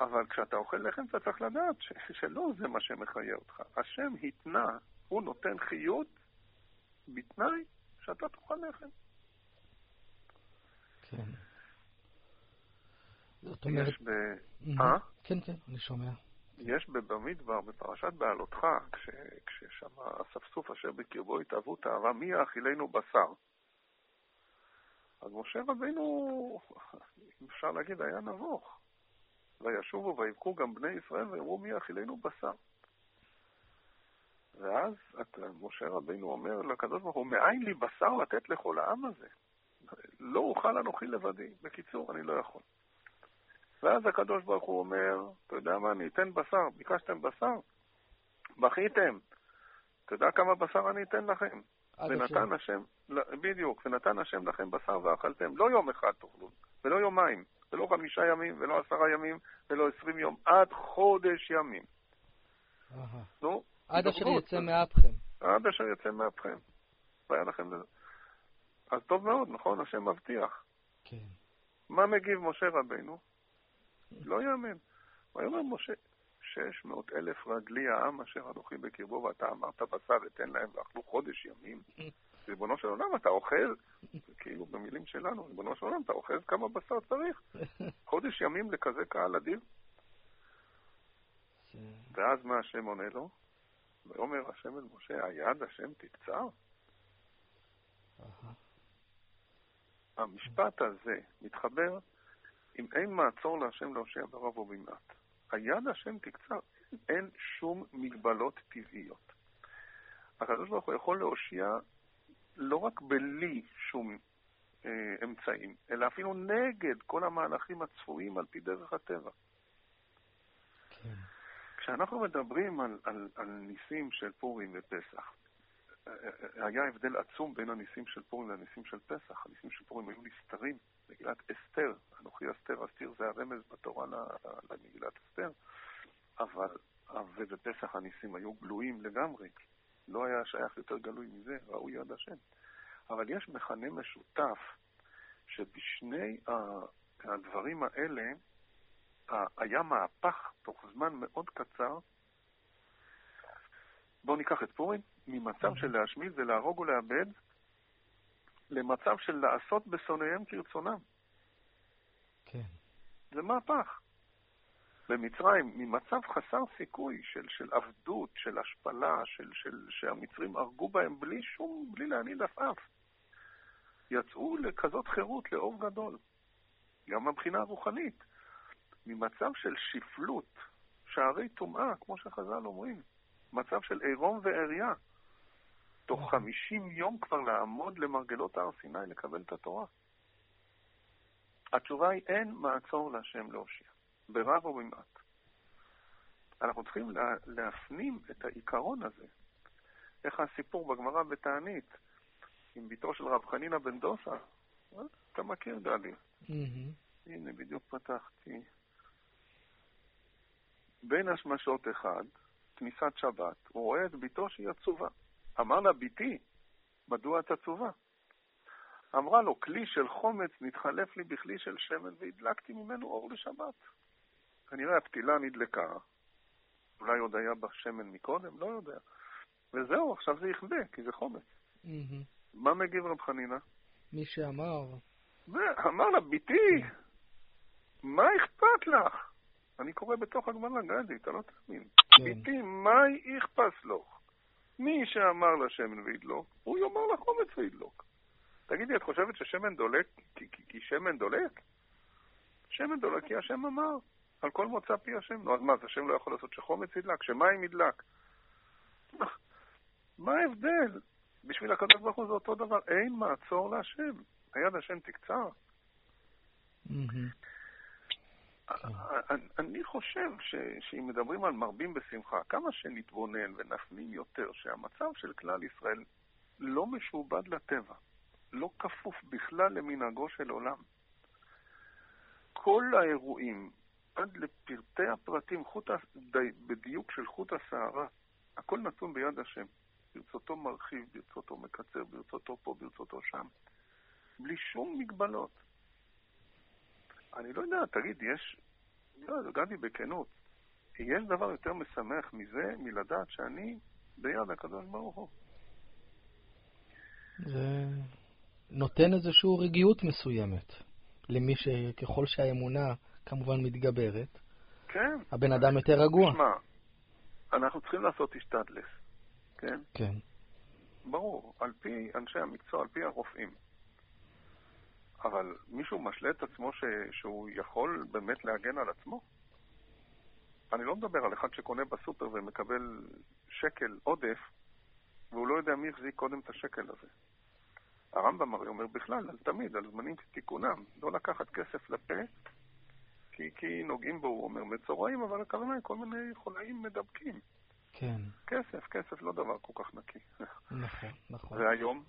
אבל כשאתה אוכל לחם אתה צריך לדעת ש- שלא זה מה שמחיה אותך. השם התנה, הוא נותן חיות בתנאי שאתה תאכל לחם. כן. זאת אומרת... יש ב... אה? כן, כן, אני שומע. יש בבמדבר, בפרשת בעלותך, כש, כששם אספסוף אשר בקרבו התאהבו תאווה, מי יאכילנו בשר? אז משה רבינו, אפשר להגיד, היה נבוך. וישובו ויבכו גם בני ישראל ויאמרו מי יאכילנו בשר. ואז את, משה רבינו אומר לקדוש ברוך הוא, מאין לי בשר לתת לכל העם הזה? לא אוכל אנוכי לבדי. בקיצור, אני לא יכול. ואז הקדוש ברוך הוא אומר, אתה יודע מה, אני אתן בשר. ביקשתם בשר? בכיתם. אתה יודע כמה בשר אני אתן לכם? ונתן השם, בדיוק, ונתן השם לכם בשר ואכלתם. לא יום אחד תאכלו, ולא יומיים, ולא חמישה ימים, ולא עשרה ימים, ולא עשרים יום, עד חודש ימים. נו, עד אשר. יצא מאפכם. עד אשר יצא מאפכם. והיה לכם לזה. אז טוב מאוד, נכון? השם מבטיח. כן. מה מגיב משה רבנו? לא יאמן. הוא אומר, משה, שש מאות אלף רגלי העם אשר אנוכי בקרבו, ואתה אמרת בשר אתן להם ואכלו חודש ימים. ריבונו של עולם, אתה אוכל, כאילו במילים שלנו, ריבונו של עולם, אתה אוכל כמה בשר צריך. חודש ימים לכזה קהל אדיר. ואז מה השם עונה לו? ויאמר השם אל משה, היד השם תקצר? המשפט הזה מתחבר אם אין מעצור להשם להושיע ברוב ובמעט. היד השם תקצר, אין שום מגבלות טבעיות. הקדוש ברוך הוא יכול להושיע לא רק בלי שום אה, אמצעים, אלא אפילו נגד כל המהלכים הצפויים על פי דרך הטבע. כן. כשאנחנו מדברים על, על, על ניסים של פורים ופסח, אה, אה, היה הבדל עצום בין הניסים של פורים לניסים של פסח. הניסים של פורים היו נסתרים. מגילת אסתר, אנוכי אסתר אסתיר, זה הרמז בתורה למגילת אסתר, אבל ובפסח הניסים היו גלויים לגמרי. לא היה שייך יותר גלוי מזה, ראוי יד השם. אבל יש מכנה משותף שבשני הדברים האלה היה מהפך תוך זמן מאוד קצר. בואו ניקח את פורים, ממצב של להשמיד ולהרוג ולאבד, למצב של לעשות בשונאיהם כרצונם. כן. זה מהפך. במצרים, ממצב חסר סיכוי של, של עבדות, של השפלה, של, של, שהמצרים הרגו בהם בלי שום, בלי להניד עפעף. יצאו לכזאת חירות, לאור גדול. גם מבחינה רוחנית. ממצב של שפלות, שערי טומאה, כמו שחז"ל אומרים. מצב של עירום ועריה. תוך חמישים יום כבר לעמוד למרגלות הר סיני לקבל את התורה. התשובה היא אין מעצור להשם להושיע, ברב או במעט. אנחנו צריכים לה, להפנים את העיקרון הזה. איך הסיפור בגמרא בתענית עם ביתו של רב חנינא בן דוסה? אה? אתה מכיר, גדי. מהמם. הנה, בדיוק פתחתי. בין השמשות אחד, כניסת שבת, הוא רואה את ביתו שהיא עצובה. אמר לה, ביתי, מדוע את עצובה? אמרה לו, כלי של חומץ נתחלף לי בכלי של שמן והדלקתי ממנו אור לשבת. כנראה הפתילה נדלקה, אולי עוד היה בה שמן מקודם, לא יודע. וזהו, עכשיו זה יכבה, כי זה חומץ. מהמם. מה מגיב רב חנינא? מי שאמר, ואמר לה, ביתי, מה אכפת לך? אני קורא בתוך הגמרא, גדי, אתה לא תאמין. כן. ביתי, מה אכפת לך? מי שאמר לה שמן וידלוק, הוא יאמר לה חומץ וידלוק. תגידי, את חושבת ששמן דולק כי, כי, כי שמן דולק? שמן דולק כי השם אמר, על כל מוצא פי השם. נו, אז מה, אז השם לא יכול לעשות שחומץ ידלק? שמים ידלק? מה- ההבדל? בשביל הקדוש ברוך הוא זה אותו דבר, אין מעצור להשם. היד השם תקצר. מהמם. אני- חושב שאם מדברים על מרבים בשמחה, כמה שנתבונן ונפנים יותר שהמצב של כלל ישראל לא משועבד לטבע, לא כפוף בכלל למנהגו של עולם. כל האירועים, עד לפרטי הפרטים, חוט, די- בדיוק של חוט השערה, הכל נתון ביד השם. ברצותו מרחיב, ברצותו מקצר, ברצותו פה, ברצותו שם. בלי שום מגבלות. אני לא יודע, תגיד, יש... לא, גדי, בכנות, יש דבר יותר משמח מזה, מלדעת שאני ביד הקדוש ברוך הוא. זה נותן איזושהי רגיעות מסוימת למי שככל שהאמונה כמובן מתגברת, כן. הבן אדם יותר רגוע. תשמע, אנחנו צריכים לעשות השתדלס, כן? כן. ברור, על פי אנשי המקצוע, על פי הרופאים. אבל מישהו משלה את עצמו ש... שהוא יכול באמת להגן על עצמו? אני לא מדבר על אחד שקונה בסופר ומקבל שקל עודף, והוא לא יודע מי החזיק קודם את השקל הזה. הרמב"ם הרי אומר בכלל, על תמיד, על זמנים כתיקונם, לא לקחת כסף לפה, כי, כי נוגעים בו, הוא אומר, מצורעים, אבל הכוונה היא כל מיני חולאים מדבקים. כן. כסף, כסף לא דבר כל כך נקי. נכון, נכון. והיום,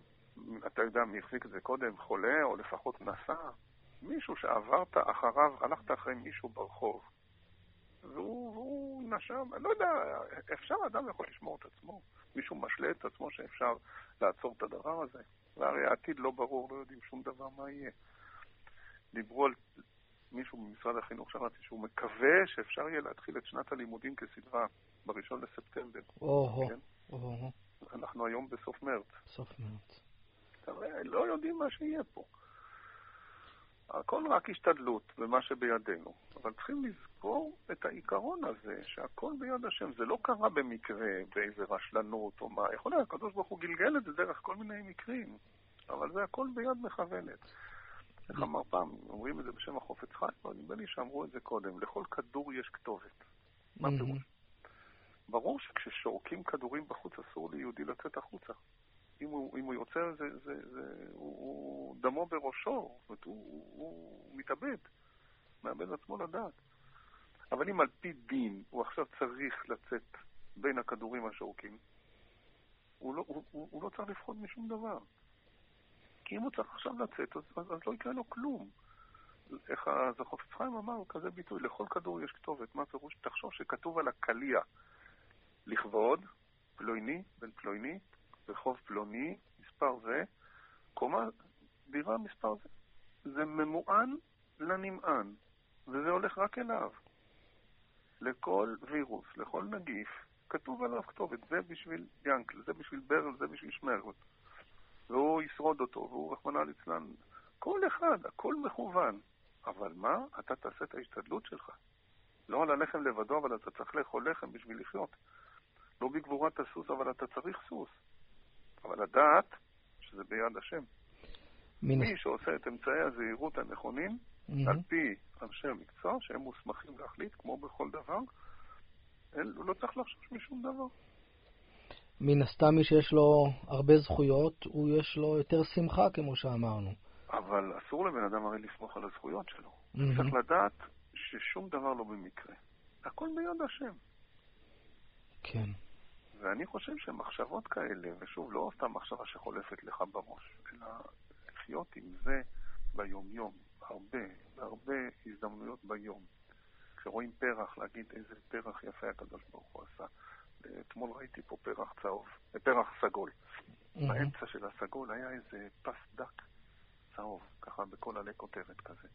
אתה יודע מי החזיק את זה קודם, חולה, או לפחות נסע? מישהו שעברת אחריו, הלכת אחרי מישהו ברחוב, והוא, והוא נשם, אני לא יודע, אפשר, אדם יכול לשמור את עצמו. מישהו משלה את עצמו שאפשר לעצור את הדבר הזה. והרי העתיד לא ברור, לא יודעים שום דבר מה יהיה. דיברו על מישהו ממשרד החינוך, שמעתי שהוא מקווה שאפשר יהיה להתחיל את שנת הלימודים כסדרה בראשון לספטמבר. או-הו, כן? או-הו, אנחנו היום בסוף מרץ. סוף מרץ. לא יודעים מה שיהיה פה. הכל רק השתדלות במה שבידינו, אבל צריכים לזכור את העיקרון הזה, שהכל ביד השם. זה לא קרה במקרה, באיזה רשלנות או מה. יכול להיות, הקדוש ברוך הוא גלגל את זה דרך כל מיני מקרים, אבל זה הכל ביד מכוונת. איך אמר פעם, אומרים את זה בשם החופץ חיים, אבל נדמה לי שאמרו את זה קודם, לכל כדור יש כתובת. מה. פירוש? ברור שכששורקים כדורים בחוץ אסור ליהודי לצאת החוצה. אם הוא, אם הוא יוצא, זה, זה, זה, הוא, הוא דמו בראשו, זאת אומרת, הוא, הוא, הוא מתאבד, מאבד עצמו לדעת. אבל אם על פי דין הוא עכשיו צריך לצאת בין הכדורים השורקים, הוא לא, הוא, הוא, הוא לא צריך לפחוד משום דבר. כי אם הוא צריך עכשיו לצאת, אז, אז, אז לא יקרה לו כלום. איך אז החופץ חיים אמר כזה ביטוי, לכל כדור יש כתובת. מה פירוש? תחשוב שכתוב על הקליע לכבוד, פלויני, בן פלויני, רחוב פלוני, מספר זה, קומה, דירה מספר זה. זה ממוען לנמען, וזה הולך רק אליו. לכל וירוס, לכל נגיף, כתוב עליו כתובת, זה בשביל ינקל, זה בשביל ברל, זה בשביל שמרל. והוא ישרוד אותו, והוא רחמנא ליצלן. כל אחד, הכל מכוון. אבל מה? אתה תעשה את ההשתדלות שלך. לא על הלחם לבדו, אבל אתה צריך לאכול לחם בשביל לחיות. לא בגבורת הסוס, אבל אתה צריך סוס. אבל לדעת שזה ביד השם. מן מי שעושה את אמצעי הזהירות הנכונים, מהמם. על פי אנשי המקצוע, שהם מוסמכים להחליט, כמו בכל דבר, הוא לא צריך לחשוש משום דבר. מן הסתם מי שיש לו הרבה זכויות, הוא יש לו יותר שמחה, כמו שאמרנו. אבל אסור לבן אדם הרי לסמוך על הזכויות שלו. מהמם. צריך לדעת ששום דבר לא במקרה. הכל ביד השם. כן. ואני חושב שמחשבות כאלה, ושוב, לא סתם מחשבה שחולפת לך בראש, אלא לחיות עם זה ביומיום, הרבה, בהרבה הזדמנויות ביום. כשרואים פרח, להגיד איזה פרח יפה הקדוש ברוך הוא עשה. אתמול ראיתי פה פרח צהוב, פרח סגול. מהמם. באמצע של הסגול היה איזה פס דק צהוב, ככה בכל עלי כותרת כזה.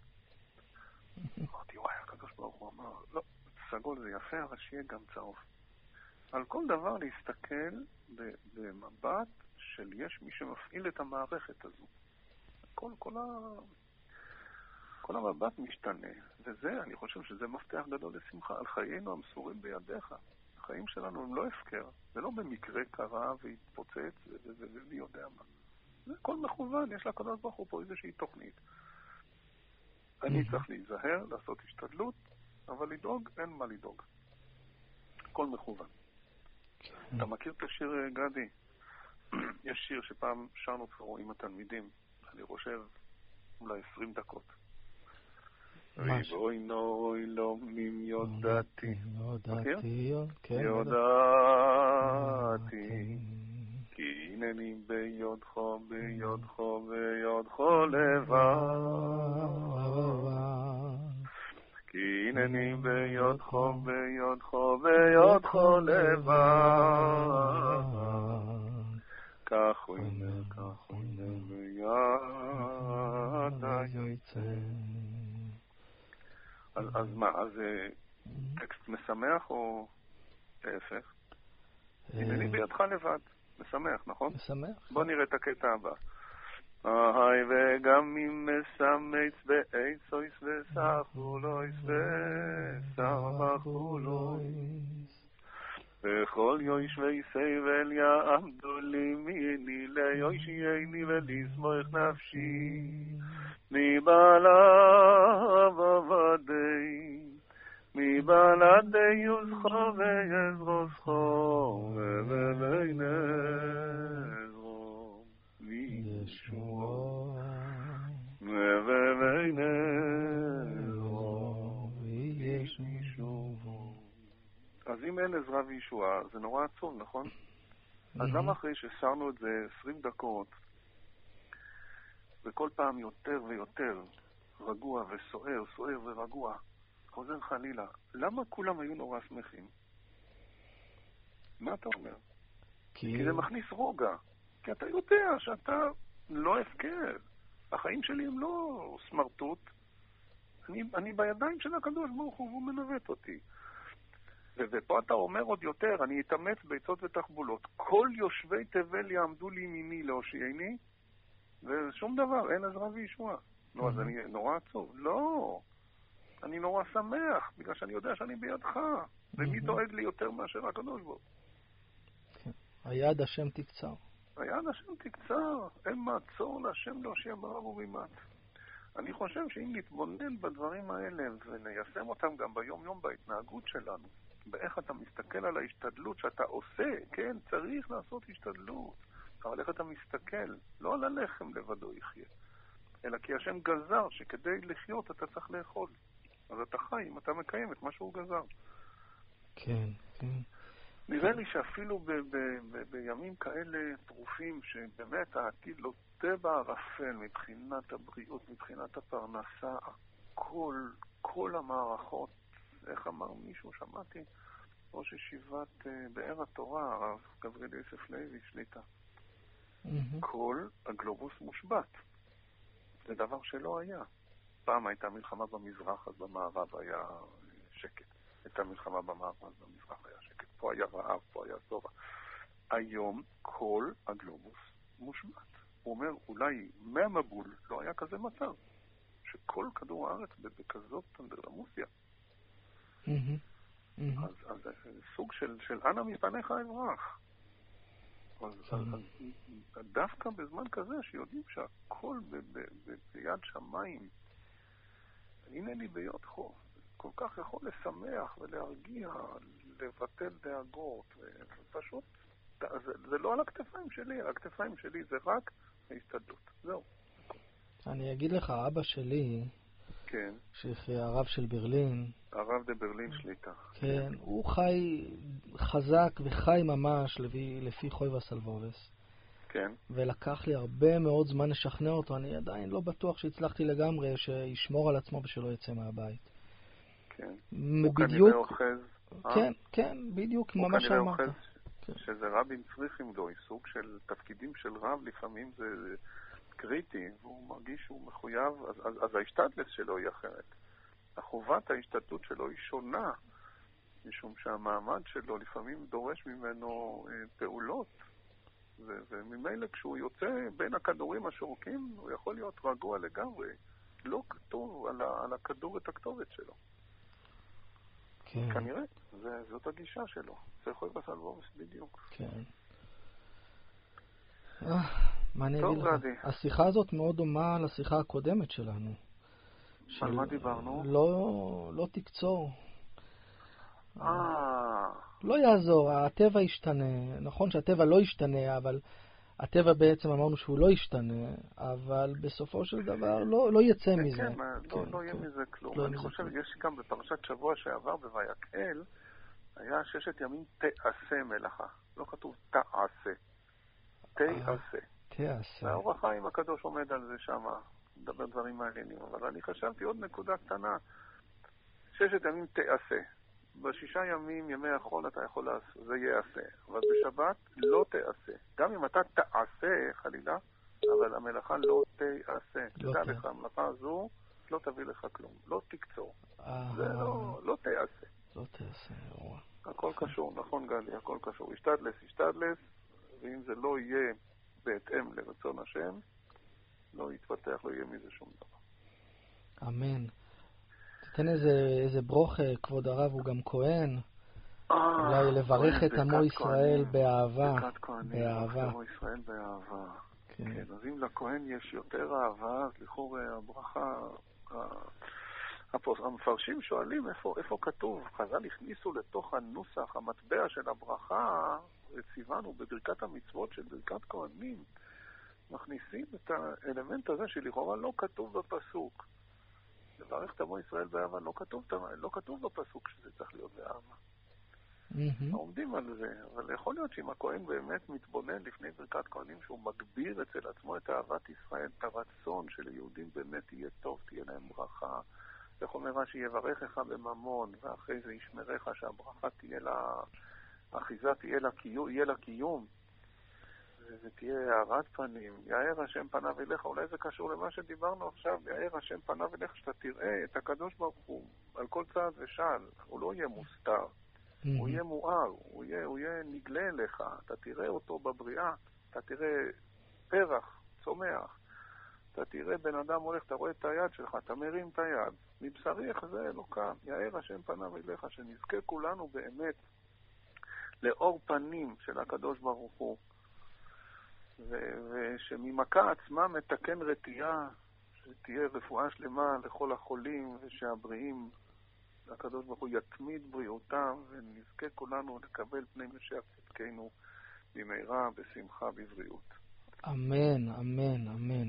אמרתי, וואי, הקדוש ברוך הוא אמר, לא, סגול זה יפה, אבל שיהיה גם צהוב. על כל דבר להסתכל במבט של יש מי שמפעיל את המערכת הזו. כל, כל, ה... כל המבט משתנה, וזה, אני חושב שזה מפתח גדול לשמחה. על חיינו המסורים בידיך. החיים שלנו הם לא הפקר, זה לא במקרה קרה והתפוצץ ומי יודע מה. זה הכל מכוון, יש לקדוש ברוך הוא פה איזושהי תוכנית. אני. צריך להיזהר, לעשות השתדלות, אבל לדאוג, אין מה לדאוג. הכל מכוון. אתה מכיר את השיר אה, גדי? יש שיר שפעם שרנו כבר עם התלמידים, אני חושב אולי 20 דקות. ואוי נוי לא מים יודעתי, יודעתי, כן. יודעתי, כי הנני ביודך, ביודך, ביודך לבד. כי הנני ביודך, ביודך, ביודך לבד. כך הוא אומר, כך הוא אומר, ביד היוצא. אז, אז מה, אז אה, טקסט משמח או להפך? הנני בידך לבד. משמח, נכון? משמח. בוא נראה את הקטע הבא. היי וגם אם משמץ בעץ אויס וסחולויס וסחולויס וכל יושבי סבל יעמדו לי מיני ליושייני ולסמוך נפשי. מבעליו עבדי מבעלדי יוזכו ויזרוסכו ובבין עזרו וישוע ובבין אז אם אין עזרה וישועה, זה נורא עצוב, נכון? אז למה אחרי ששרנו את זה 20 דקות, וכל פעם יותר ויותר רגוע וסוער, סוער ורגוע, חוזר חלילה, למה כולם היו נורא שמחים? מה אתה אומר? כי... כי זה מכניס רוגע. כי אתה יודע שאתה לא הפקר. החיים שלי הם לא סמרטוט. אני, אני בידיים של הקדוש ברוך הוא, והוא מנווט אותי. ופה אתה אומר עוד יותר, אני אתאמץ ביצות ותחבולות. כל יושבי תבל יעמדו לימיני להושיעני, ושום דבר, אין עזרה וישועה. נו, אז אני נורא עצוב. לא, אני נורא שמח, בגלל שאני יודע שאני בידך. ומי דואג לי יותר מאשר הקדוש ברוך? היד השם תקצר. היד השם תקצר, אין מעצור להשם להושיע ברב ורימת. אני חושב שאם נתבונן בדברים האלה וניישם אותם גם ביום-יום בהתנהגות שלנו, באיך אתה מסתכל על ההשתדלות שאתה עושה, כן, צריך לעשות השתדלות, אבל איך אתה מסתכל, לא על הלחם לבדו יחיה, אלא כי השם גזר שכדי לחיות אתה צריך לאכול. אז אתה חי אם אתה מקיים את מה שהוא גזר. כן, כן. נראה לי שאפילו ב- ב- ב- בימים כאלה טרופים, שבאמת העתיד לוטה בערפל מבחינת הבריאות, מבחינת הפרנסה, הכל, כל המערכות, איך אמר מישהו, שמעתי, ראש ישיבת אה, באר התורה, הרב גבריאל יוסף לוי, שליטה. כל הגלובוס מושבת. זה דבר שלא היה. פעם הייתה מלחמה במזרח, אז במערב היה שקט. הייתה מלחמה במערב, אז במזרח היה שקט. פה היה רעב, פה היה שובע. היום כל הגלובוס מושבת. הוא אומר, אולי מהמבול לא היה כזה מצב, שכל כדור הארץ בכזאת אנדרלמוסיה. מהמם. מהמם. אז, זה סוג של, אנא מפניך אברח. אז, אז דווקא בזמן כזה שיודעים שהכל ביד שמיים, הנה לי ביודך, כל כך יכול לשמח ולהרגיע, לבטל דאגות, ופשוט, זה, זה לא על הכתפיים שלי, על הכתפיים שלי זה רק ההשתדלות. זהו. אני אגיד לך, אבא שלי, כן, הרב של ברלין, הרב דה ברלין שליטה. כן, הוא חי חזק וחי ממש לפי, לפי חוי וסלבובס. כן, ולקח לי הרבה מאוד זמן לשכנע אותו. אני עדיין לא בטוח שהצלחתי לגמרי שישמור על עצמו ושלא יצא מהבית. כן. הוא כנראה בדיוק, אוחז. אה? כן, כן, בדיוק הוא ממש כנראה אמרת. אוחז כן. שזה רבים צריכים לו, סוג של תפקידים של רב, לפעמים זה קריטי, והוא מרגיש שהוא מחויב, אז, אז, אז ההשתדלת שלו היא אחרת. החובת ההשתדלות שלו היא שונה, משום שהמעמד שלו לפעמים דורש ממנו אה, פעולות, ו- וממילא כשהוא יוצא בין הכדורים השורקים, הוא יכול להיות רגוע לגמרי. לא כתוב על, ה- על הכדור את הכתובת שלו. כן, כנראה, זה, זאת הגישה שלו. זה יכול להיות בדיוק. כן. אה, מה אני אגיד לך? השיחה הזאת מאוד דומה לשיחה הקודמת שלנו. על מה דיברנו? לא, לא תקצור. אה, לא יעזור, הטבע ישתנה. נכון שהטבע לא ישתנה, אבל הטבע בעצם אמרנו שהוא לא ישתנה, אבל בסופו של דבר לא, לא יצא כן, מזה. כן, לא, כן, לא יהיה כן. מזה כלום. לא אני חושב. יש גם בפרשת שבוע שעבר בויקהל, היה ששת ימים תעשה מלאכה. לא כתוב תעשה. תעשה. תעשה. והאור החיים הקדוש עומד על זה שם, מדבר דברים מעניינים. אבל אני חשבתי עוד נקודה קטנה, ששת ימים תעשה. בשישה ימים, ימי החול, אתה יכול לעשות, זה ייעשה. אבל בשבת לא תעשה. גם אם אתה תעשה, חלילה, אבל המלאכה לא תעשה. לא תדע תעשה. לך, המלאכה הזו לא תביא לך כלום. לא תקצור. אה, זה לא, לא תיעשה. לא תעשה. הכל קשור, נכון גדי, הכל קשור. השתדלס, השתדלס, ואם זה לא יהיה בהתאם לרצון השם, לא יתפתח, לא יהיה מזה שום דבר. אמן. תתן איזה, איזה ברוך, אה, כבוד הרב, הוא גם כהן. אולי לברך את עמו ישראל באהבה. באהבה. ישראל באהבה. כן, אז אם לכהן יש יותר אהבה, אז לכאורה הברכה... המפרשים שואלים איפה, איפה כתוב, חז"ל הכניסו לתוך הנוסח, המטבע של הברכה, ציוונו בברכת המצוות של ברכת כהנים, מכניסים את האלמנט הזה שלכאורה לא כתוב בפסוק. לברך עמו ישראל באהבה, לא כתוב, לא כתוב בפסוק שזה צריך להיות באהבה. מהמם. עומדים על זה, אבל יכול להיות שאם הכהן באמת מתבונן לפני ברכת כהנים שהוא מגביר אצל עצמו את אהבת ישראל, את הרצון שליהודים באמת יהיה טוב, תהיה להם ברכה. איך אומר רש"י, יברכך בממון, ואחרי זה ישמרך שהברכה תהיה לה, האחיזה תהיה לה קיום, יהיה לה קיום. וזה תהיה הארת פנים, יאר השם פניו אליך, אולי זה קשור למה שדיברנו עכשיו, יאר השם פניו אליך, שאתה תראה את הקדוש ברוך הוא על כל צעד ושעל, הוא לא יהיה מוסתר. הוא מהמם. יהיה מואר, הוא יהיה, הוא יהיה נגלה אליך, אתה תראה אותו בבריאה, אתה תראה פרח, צומח, אתה תראה בן אדם הולך, אתה רואה את היד שלך, אתה מרים את היד, מבשרי יחזה אלוקם, יאר השם פניו אליך, שנזכה כולנו באמת לאור פנים של הקדוש ברוך הוא, ושממכה עצמה מתקן רתיעה, שתהיה רפואה שלמה לכל החולים, ושהבריאים הקדוש ברוך הוא יתמיד בריאותם, ונזכה כולנו לקבל פני משיח צדקנו במהרה, בשמחה, בבריאות. אמן, אמן, אמן.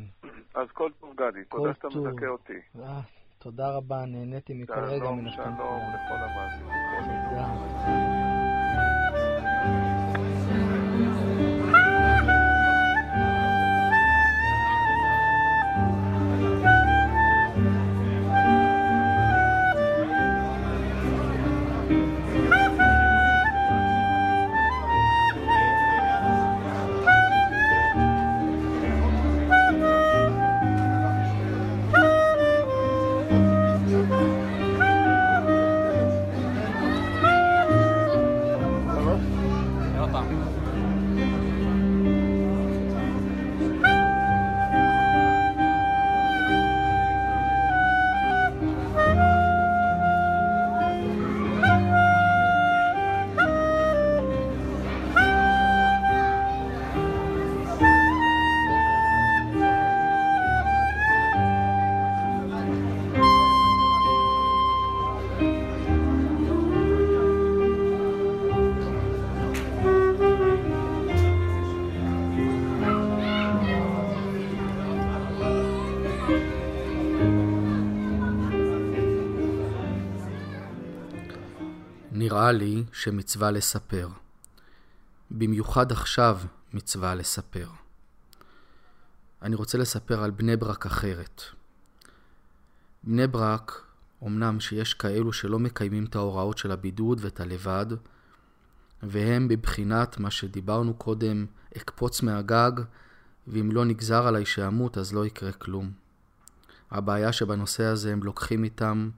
אז כל טוב גדי, תודה שאתה. מזכה אותי. אה, תודה רבה, נהניתי מכל רגע שלום, מן שלום הפעם. לכל המאזינים. שמצווה לספר. במיוחד עכשיו מצווה לספר. אני רוצה לספר על בני ברק אחרת. בני ברק, אמנם שיש כאלו שלא מקיימים את ההוראות של הבידוד ואת הלבד, והם בבחינת מה שדיברנו קודם, אקפוץ מהגג, ואם לא נגזר עליי שאמות אז לא יקרה כלום. הבעיה שבנושא הזה הם לוקחים איתם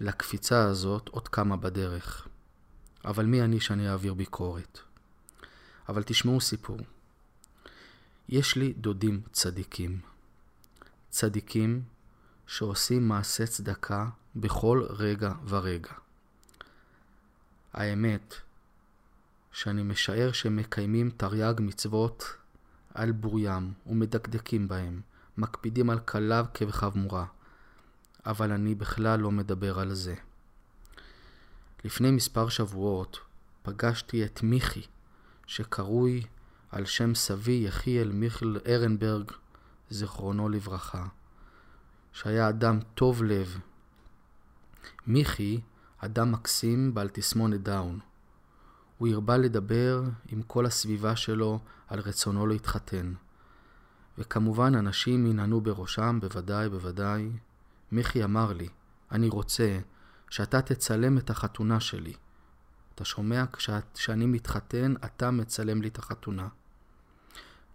לקפיצה הזאת עוד כמה בדרך. אבל מי אני שאני אעביר ביקורת? אבל תשמעו סיפור. יש לי דודים צדיקים. צדיקים שעושים מעשה צדקה בכל רגע ורגע. האמת שאני משער שהם מקיימים תרי"ג מצוות על בוריים ומדקדקים בהם, מקפידים על קלה כבחמורה. אבל אני בכלל לא מדבר על זה. לפני מספר שבועות פגשתי את מיכי, שקרוי על שם סבי יחיאל מיכל ארנברג, זיכרונו לברכה, שהיה אדם טוב לב. מיכי, אדם מקסים בעל תסמונת דאון. הוא הרבה לדבר עם כל הסביבה שלו על רצונו להתחתן. וכמובן אנשים ינענו בראשם, בוודאי, בוודאי. מיכי אמר לי, אני רוצה שאתה תצלם את החתונה שלי. אתה שומע? כשאני מתחתן, אתה מצלם לי את החתונה.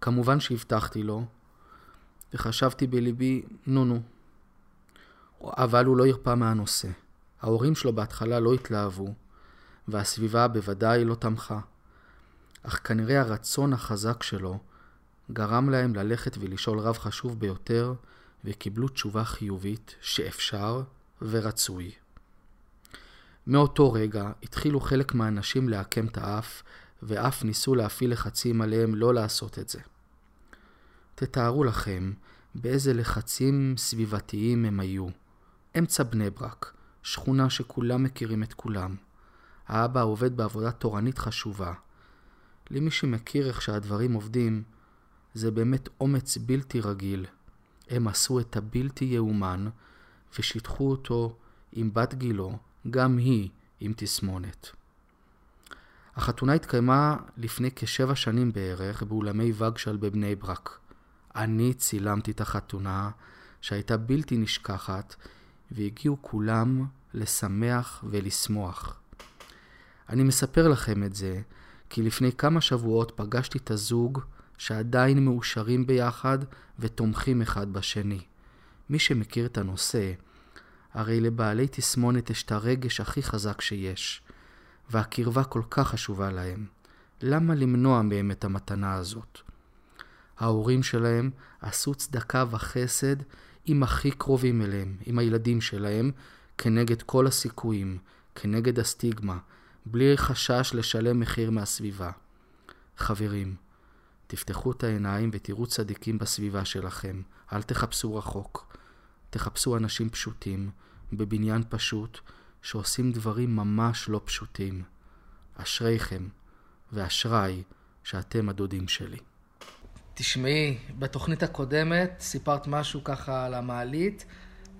כמובן שהבטחתי לו, וחשבתי בליבי, נו נו. אבל הוא לא הרפא מהנושא. ההורים שלו בהתחלה לא התלהבו, והסביבה בוודאי לא תמכה. אך כנראה הרצון החזק שלו גרם להם ללכת ולשאול רב חשוב ביותר, וקיבלו תשובה חיובית שאפשר ורצוי. מאותו רגע התחילו חלק מהאנשים לעקם את האף, ואף ניסו להפעיל לחצים עליהם לא לעשות את זה. תתארו לכם באיזה לחצים סביבתיים הם היו. אמצע בני ברק, שכונה שכולם מכירים את כולם. האבא עובד בעבודה תורנית חשובה. למי שמכיר איך שהדברים עובדים, זה באמת אומץ בלתי רגיל. הם עשו את הבלתי יאומן ושיטחו אותו עם בת גילו, גם היא עם תסמונת. החתונה התקיימה לפני כשבע שנים בערך באולמי וגשל בבני ברק. אני צילמתי את החתונה שהייתה בלתי נשכחת והגיעו כולם לשמח ולשמוח. אני מספר לכם את זה כי לפני כמה שבועות פגשתי את הזוג שעדיין מאושרים ביחד ותומכים אחד בשני. מי שמכיר את הנושא, הרי לבעלי תסמונת יש את הרגש הכי חזק שיש, והקרבה כל כך חשובה להם. למה למנוע מהם את המתנה הזאת? ההורים שלהם עשו צדקה וחסד עם הכי קרובים אליהם, עם הילדים שלהם, כנגד כל הסיכויים, כנגד הסטיגמה, בלי חשש לשלם מחיר מהסביבה. חברים, תפתחו את העיניים ותראו צדיקים בסביבה שלכם. אל תחפשו רחוק. תחפשו אנשים פשוטים, בבניין פשוט, שעושים דברים ממש לא פשוטים. אשריכם, ואשריי שאתם הדודים שלי. תשמעי, בתוכנית הקודמת סיפרת משהו ככה על המעלית,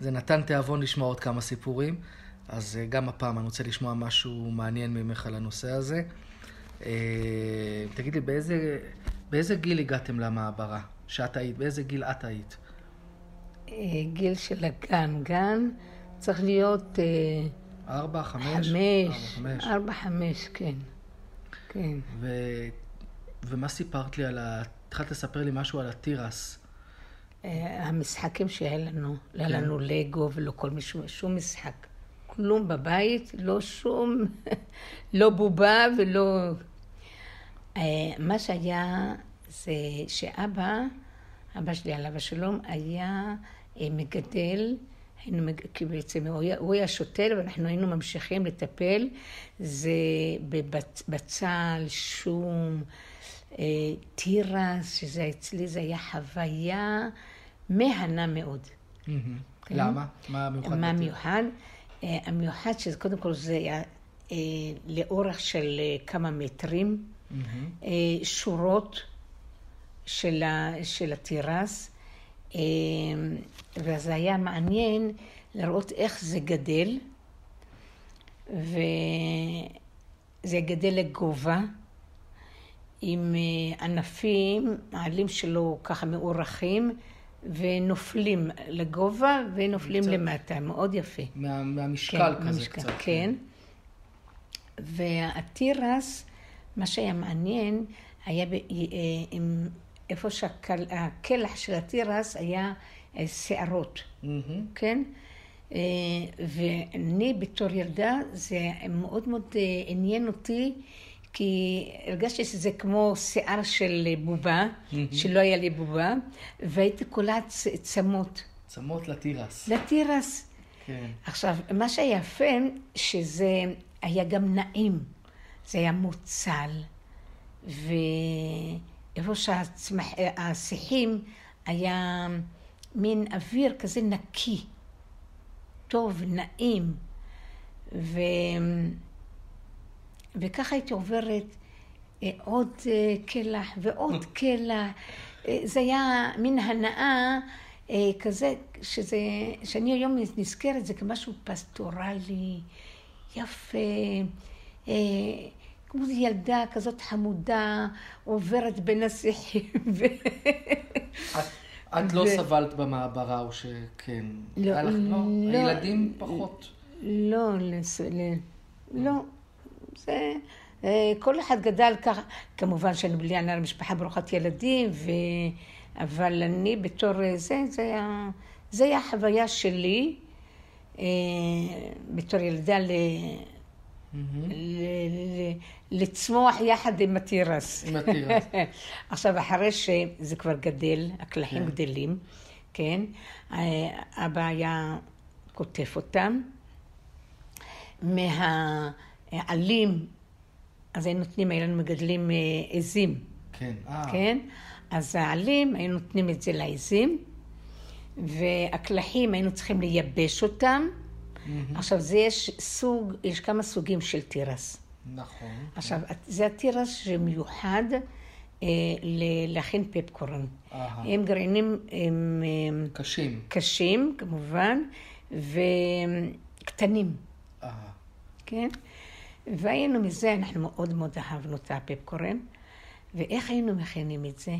זה נתן תיאבון לשמוע עוד כמה סיפורים, אז אה, גם הפעם אני רוצה לשמוע משהו מעניין ממך על הנושא הזה. אה, תגידי, באיזה, באיזה גיל הגעתם למעברה? שאת היית, באיזה גיל את היית? אה, גיל של הגן. גן צריך להיות... ארבע, חמש? חמש. ארבע, חמש. כן. כן. ו... ומה סיפרת לי על ה... התחלת לספר לי משהו על התירס. המשחקים שהיה לנו, לא היה לנו לגו ולא כל מישהו, שום משחק. כלום בבית, לא שום, לא בובה ולא... מה שהיה זה שאבא, אבא שלי עליו השלום, היה מגדל, היינו, כי בעצם הוא היה, הוא היה שוטר ואנחנו היינו ממשיכים לטפל, זה בבצל, שום, תירס, שזה אצלי, זה היה חוויה מהנה מאוד. למה? מה המיוחד? מה המיוחד? המיוחד שזה קודם כל זה היה לאורך של כמה מטרים, שורות של, של התירס, וזה היה מעניין לראות איך זה גדל, וזה גדל לגובה. עם ענפים, העלים שלו ככה מאורחים, ונופלים לגובה ונופלים קצת. למטה, מאוד יפה. מה, מהמשקל כן, כזה מהמשקל, קצת. כן. והתירס, מה שהיה מעניין, היה ב, עם, איפה שהקלח של התירס היה שערות, mm-hmm. כן? ואני בתור ילדה, זה מאוד מאוד עניין אותי. כי הרגשתי שזה כמו שיער של בובה, mm-hmm. שלא היה לי בובה, והייתי קולעת צמות. צמות לתירס. לתירס. כן. עכשיו, מה שהיה יפה, שזה היה גם נעים. זה היה מוצל, ואיפה שהשיחים היה מין אוויר כזה נקי, טוב, נעים. ו... וככה הייתי עוברת אה, עוד אה, קלח ועוד קלח. אה, זה היה מין הנאה כזה, שזה, שאני היום נזכרת, זה כמשהו פסטורלי, יפה, כמו ילדה כזאת חמודה, עוברת בין השיחים. את לא סבלת במעברה או שכן? לא, לא. הילדים פחות. לא, לא. זה, אה, כל אחד גדל ככה, כמובן שאני בלי עניין משפחה ברוכת ילדים, ו... אבל אני בתור אה, זה, זה היה, זה היה החוויה שלי, אה, בתור ילדה ל... לצמוח יחד עם התירס. עם התירס. עכשיו, אחרי שזה כבר גדל, הקלחים כן. גדלים, כן? אה, אבא היה קוטף אותם. מהעלים, אז היינו נותנים, היו לנו מגדלים אה, עזים, כן. אה. כן? אז העלים, היינו נותנים את זה לעזים, והקלחים, היינו צריכים לייבש אותם. עכשיו, זה יש סוג, יש כמה סוגים של תירס. נכון. עכשיו, זה התירס שמיוחד אה, להכין פפקורן. אהה. הם גרעינים הם, אה, קשים. קשים, כמובן, וקטנים, אהה. כן? והיינו מזה, אנחנו מאוד מאוד אהבנו את הפפקורן. ואיך היינו מכינים את זה?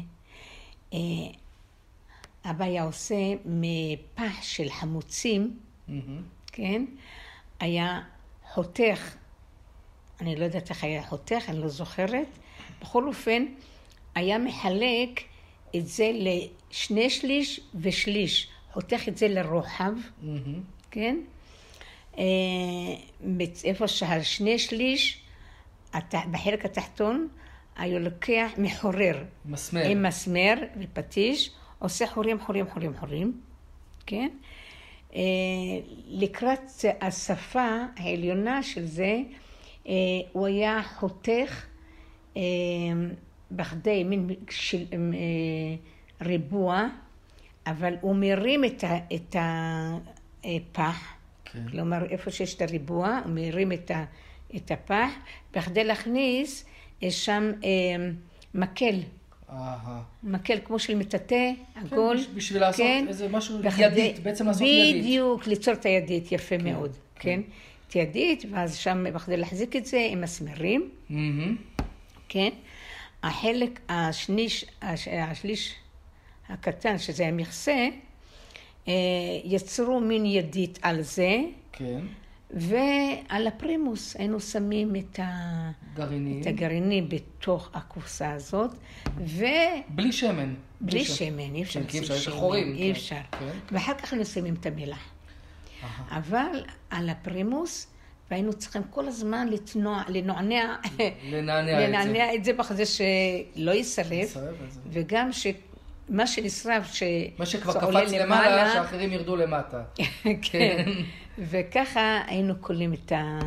אה, אבא היה עושה מפח של חמוצים, מהמם. כן? היה חותך, אני לא יודעת איך היה חותך, אני לא זוכרת. בכל אופן, היה מחלק את זה לשני שליש ושליש. חותך את זה לרוחב, מהמם. כן? אה, איפה שהשני שליש, בחלק התחתון, היה לוקח מחורר. מסמר. עם מסמר ופטיש, עושה חורים, חורים, חורים, חורים, כן? אה, לקראת השפה העליונה של זה, אה, הוא היה חותך אה, בכדי מין של, ריבוע, אבל הוא מרים את, ה, את הפח, כן. כלומר איפה שיש את הריבוע, הוא מרים את, ה, את הפח, בכדי להכניס שם מקל. אהה. מקל כמו של מטאטא, עגול. כן, בש- בשביל לעשות כן, איזה משהו בכדי- ידית, בעצם לעשות ידית. בדיוק, ליצור את הידית, יפה כן, מאוד, כן. כן? את ידית, ואז שם, בכדי להחזיק את זה עם מסמרים, מהמם. כן? החלק, השניש, הש- השליש הקטן, שזה המכסה, אה, יצרו מין ידית על זה, כן. ועל הפרימוס היינו שמים את, ה... גרעינים. את הגרעינים בתוך הקופסה הזאת, ו... בלי שמן. בלי שמן, אי אפשר כן, לשים שמן, חורים, אי כן, אפשר. כן. ואחר כך היינו שמים את המלח. אבל על הפרימוס, והיינו צריכים כל הזמן לתנוע, לנענע, לנענע את זה. לנענע את זה בכדי שלא יישרף. וגם שמה שנשרף, ש... מה שכבר קפץ למעלה, שאחרים ירדו למטה. כן. וככה היינו כולאים את, ה...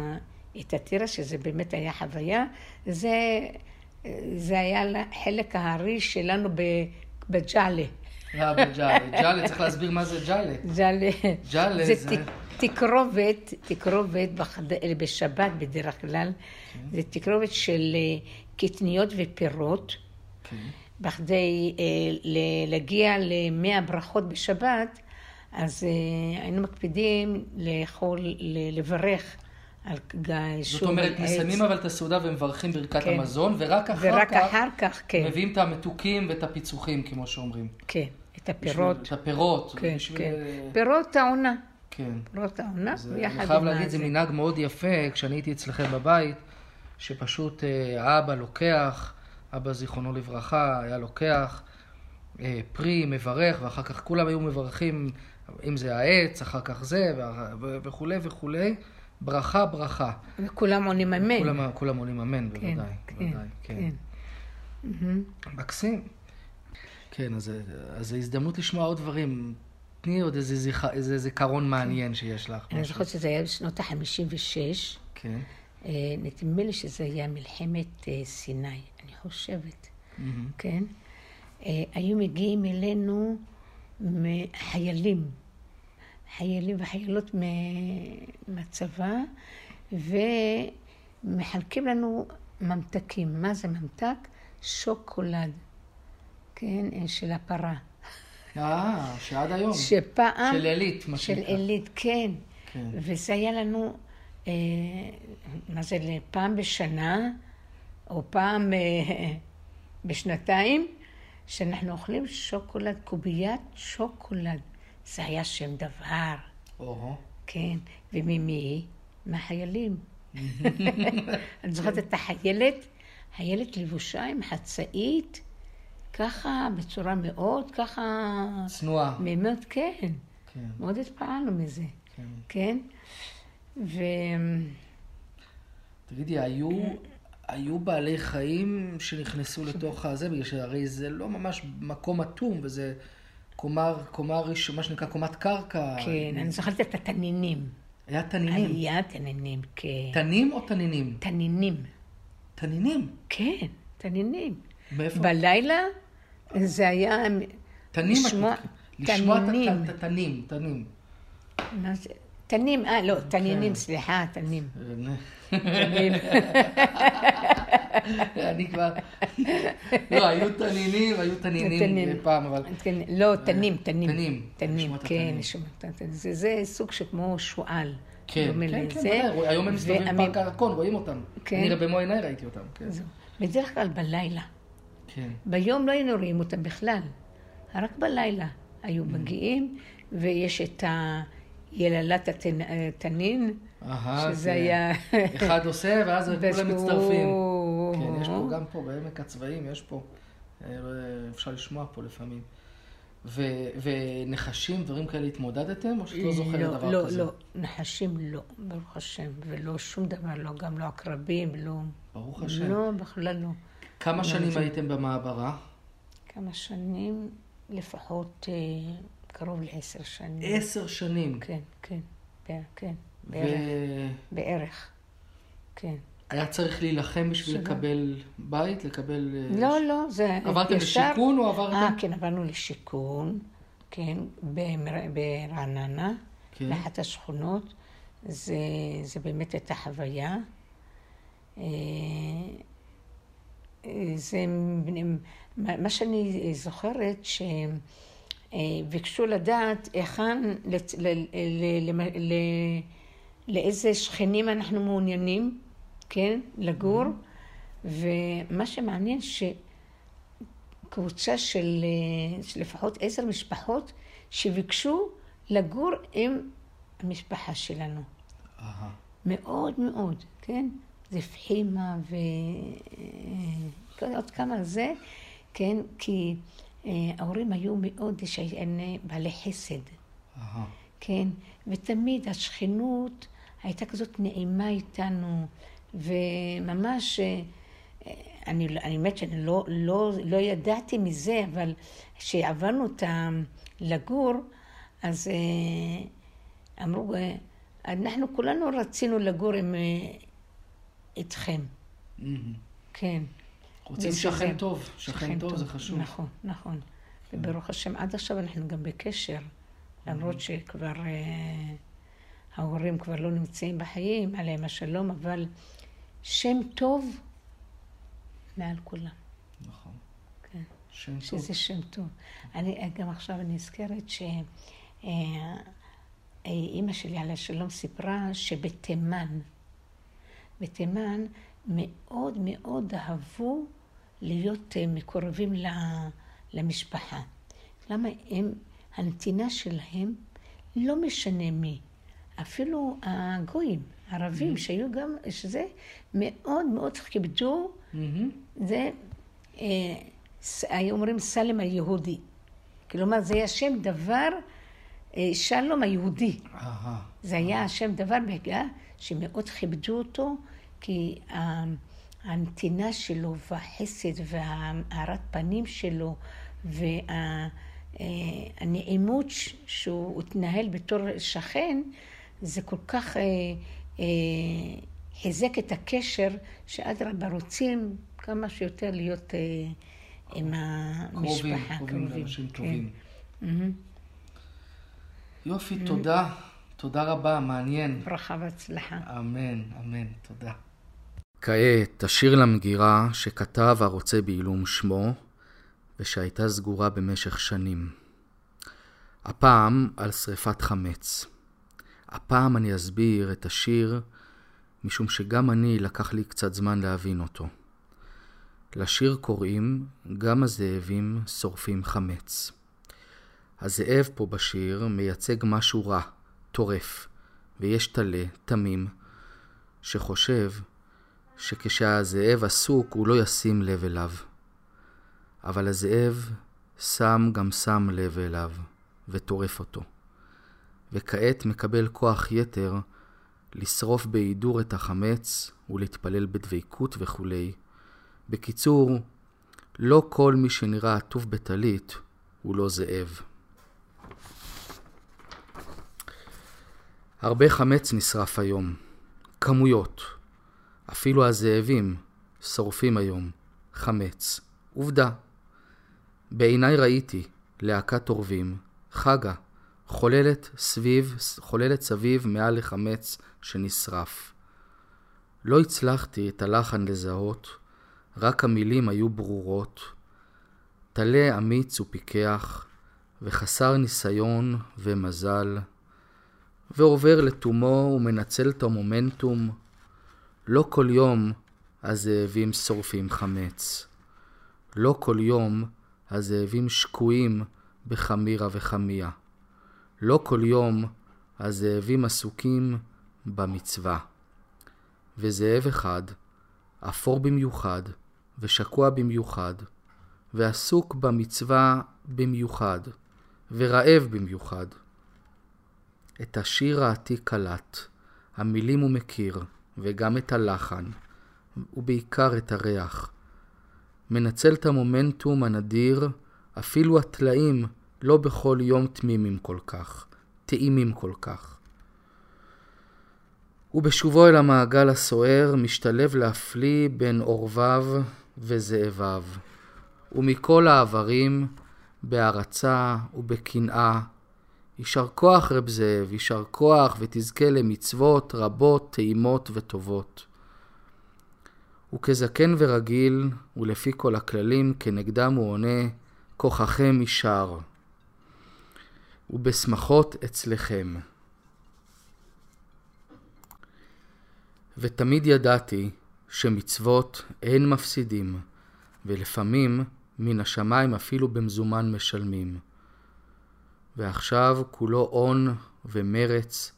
את הטירה, שזה באמת היה חוויה. זה, זה היה חלק הארי שלנו ב... בג'אלה. אה. ג'אלה, צריך להסביר מה זה ג'אלה. ג'אלה. ג'אלה זה תקרובת, תקרובת בחד- בשבת בדרך כלל. זה תקרובת של אה, קטניות ופירות. כן. בכדי אה, להגיע למאה ברכות בשבת, אז אה, היינו מקפידים לאכול, לברך על גיא, שוב, זאת אומרת. מסיימים אבל את הסעודה ומברכים ברכת כן. המזון, ורק אחר ורק כך אחר כך, כן, מביאים את המתוקים ואת הפיצוחים, כמו שאומרים. כן, את בשביל- הפירות, את הפירות. כן, בשביל- כן. פירות העונה, כן. פירות העונה, זה- ביחד אני חייב עם להגיד. זה מנהג מאוד יפה, כשאני הייתי אצלכם בבית, שפשוט אה, האבא לוקח, אבא זיכרונו לברכה, היה לוקח אה, פרי, מברך, ואחר כך כולם היו מברכים, אם זה העץ, אחר כך זה, וכולי וכולי. ברכה, ברכה. וכולם עונים אמן. כולם, כולם עונים אמן, כן, בוודאי, כן, בוודאי, כן. כן. מהמם. מקסים. כן, אז, זו הזדמנות לשמוע עוד דברים. תני עוד איזה, זיכ... איזה זיכרון מעניין שיש לך. אני. זוכרת שזה היה בשנות ה-56. כן. אה, נדמה לי שזה היה מלחמת אה, סיני, אני חושבת, מהמם. כן? אה, היו מגיעים אלינו חיילים, חיילים וחיילות מהצבא, ומחלקים לנו ממתקים. מה זה ממתק? שוקולד, כן? אה, של הפרה. אה, שעד היום. שפעם... של עילית, מה של שנקרא. עילית, כן. כן. וזה היה לנו, אה, מה זה, פעם בשנה, או פעם אה, בשנתיים, שאנחנו אוכלים שוקולד, קוביית שוקולד. זה היה שם דבר, או-הו. כן. וממי? מהחיילים. אני זוכרת את החיילת, חיילת לבושה עם חצאית, ככה, בצורה מאוד ככה... צנועה. מאוד, כן. כן, מאוד התפעלנו מזה. כן? ו... תגידי, היו, היו בעלי חיים שנכנסו לתוך הזה, בגלל שהרי זה לא ממש מקום אטום, וזה קומה, קומה ראשונה, מה שנקרא קומת קרקע. כן, אני זוכרת את התנינים. היה תנינים. היה תנינים, כן. תנים או תנינים? תנינים. תנינים. כן, תנינים. מאיפה? בלילה זה היה... תנים, לשמוע-. לשמוע את התנים, תנים. מה זה? תנים, אה, לא, תנינים, סליחה, תנים. תנים. אני כבר... לא, היו תנינים, היו תנינים תנים. פעם, אבל... כן, לא, תנים, תנים. תנים, תנים, את כן, התנים. זה- סוג שכמו שועל. כן, כן, כן. ודאי, היום הם מסתובבים בפארק הירקון, רואים אותם. כן. אני במו עיניי ראיתי אותם, כן. בדרך כלל בלילה. כן. ביום לא היינו רואים אותם בכלל, רק בלילה היו מגיעים, ויש את היללת התנ- התנין, אהה, שזה כן. היה... אחד עושה, ואז כולם מצטרפים. כן, יש פה גם פה, בעמק הצבאים, יש פה, אה, אפשר לשמוע פה לפעמים. ו- ונחשים, דברים כאלה התמודדתם, או שאת לא זוכרת דבר לא, כזה? לא, נחשים לא, ברוך השם, ולא שום דבר, לא, גם לא עקרבים, לא... ברוך השם. לא, בכלל לא. כמה שנים הייתם במעברה? כמה שנים, לפחות אה, קרוב לעשר שנים. עשר שנים. כן, כן, כן, בערך, והיה בערך, כן. צריך להילחם בשביל שבע. לקבל בית, לקבל... אה, לא, ש- לא, זה עברתם ישר- לשיכון או עברתם? אה, כן, עברנו לשיכון, כן, במר- ברעננה, כן. באחת השכונות. זה, זה באמת הייתה חוויה. אה, אה, זה, מה שאני זוכרת, שביקשו לדעת היכן, לאיזה שכנים אנחנו מעוניינים, כן, לגור. ומה שמעניין שקבוצה של, אה, של לפחות עשר משפחות שביקשו לגור עם המשפחה שלנו. מאוד מאוד, כן? זה פחימה ועוד כמה זה, כן? כי אה, ההורים היו מאוד שהם בעלי חסד, אהה. כן? ותמיד השכנות הייתה כזאת נעימה איתנו, וממש, אה, אני, אני באמת שאני לא, לא, לא ידעתי מזה, אבל כשעברנו אותם לגור, אז אה, אמרו, אה, אנחנו כולנו רצינו לגור עם, אה, איתכם, מהמם. כן. רוצים שכן. טוב, שכן טוב זה חשוב. נכון, נכון. וברוך השם, עד עכשיו אנחנו גם בקשר, למרות שכבר אה, ההורים כבר לא נמצאים בחיים, עליהם השלום, אבל שם טוב מעל כולם. נכון. כן. שם טוב. שזה שם טוב. אני גם עכשיו אני נזכרת שאימא שלי עליה שלום סיפרה שבתימן, בתימן מאוד מאוד אהבו להיות אה, מקורבים למשפחה. למה הם, הנתינה שלהם, לא משנה מי, אפילו הגויים, ערבים, שהיו גם, שזה מאוד מאוד כיבדו מהמם. זה, אה, היו אומרים סלם היהודי. כלומר, זה היה שם דבר, אה, שלום היהודי. אהה. זה היה השם דבר בגלל שמאוד כיבדו אותו, כי ה- הנתינה שלו והחסד והארת פנים שלו והנעימות שהוא התנהל בתור שכן, זה כל כך אה, אה, חיזק את הקשר, שאדרבה רוצים כמה שיותר להיות אה, עם קרובים, המשפחה. קרובים לאנשים כן. טובים. מהמם. יופי, תודה. תודה רבה, מעניין. ברכה והצלחה. אמן, אמן, תודה. כעת השיר למגירה שכתב הרוצה בעילום שמו ושהייתה סגורה במשך שנים. הפעם על שריפת חמץ. הפעם אני אסביר את השיר משום שגם אני לקח לי קצת זמן להבין אותו. לשיר קוראים גם הזאבים שורפים חמץ. הזאב פה בשיר מייצג משהו רע, טורף, ויש טלה, תמים, שחושב שכשהזאב עסוק הוא לא ישים לב אליו. אבל הזאב שם גם שם לב אליו, וטורף אותו. וכעת מקבל כוח יתר לשרוף בהידור את החמץ ולהתפלל בדבקות וכולי. בקיצור, לא כל מי שנראה עטוף בטלית הוא לא זאב. הרבה חמץ נשרף היום, כמויות. אפילו הזאבים שורפים היום חמץ. עובדה. בעיניי ראיתי להקת עורבים, חגה, חוללת סביב, חוללת סביב מעל לחמץ שנשרף. לא הצלחתי את הלחן לזהות, רק המילים היו ברורות. טלה אמיץ ופיקח, וחסר ניסיון ומזל, ועובר לתומו ומנצל את המומנטום. לא כל יום הזאבים שורפים חמץ. לא כל יום הזאבים שקועים בחמירה וחמיה. לא כל יום הזאבים עסוקים במצווה. וזאב אחד, אפור במיוחד, ושקוע במיוחד, ועסוק במצווה במיוחד, ורעב במיוחד. את השיר העתיק קלט, המילים הוא מכיר, וגם את הלחן, ובעיקר את הריח. מנצל את המומנטום הנדיר, אפילו הטלאים לא בכל יום תמימים כל כך, טעימים כל כך. ובשובו אל המעגל הסוער משתלב להפליא בין אורביו וזאביו, ומכל העברים, בהערצה ובקנאה. יישר כוח רב זאב, יישר כוח ותזכה למצוות רבות, טעימות וטובות. וכזקן ורגיל, ולפי כל הכללים, כנגדם הוא עונה, כוחכם יישר. ובשמחות אצלכם. ותמיד ידעתי שמצוות אין מפסידים, ולפעמים מן השמיים אפילו במזומן משלמים. ועכשיו כולו און ומרץ,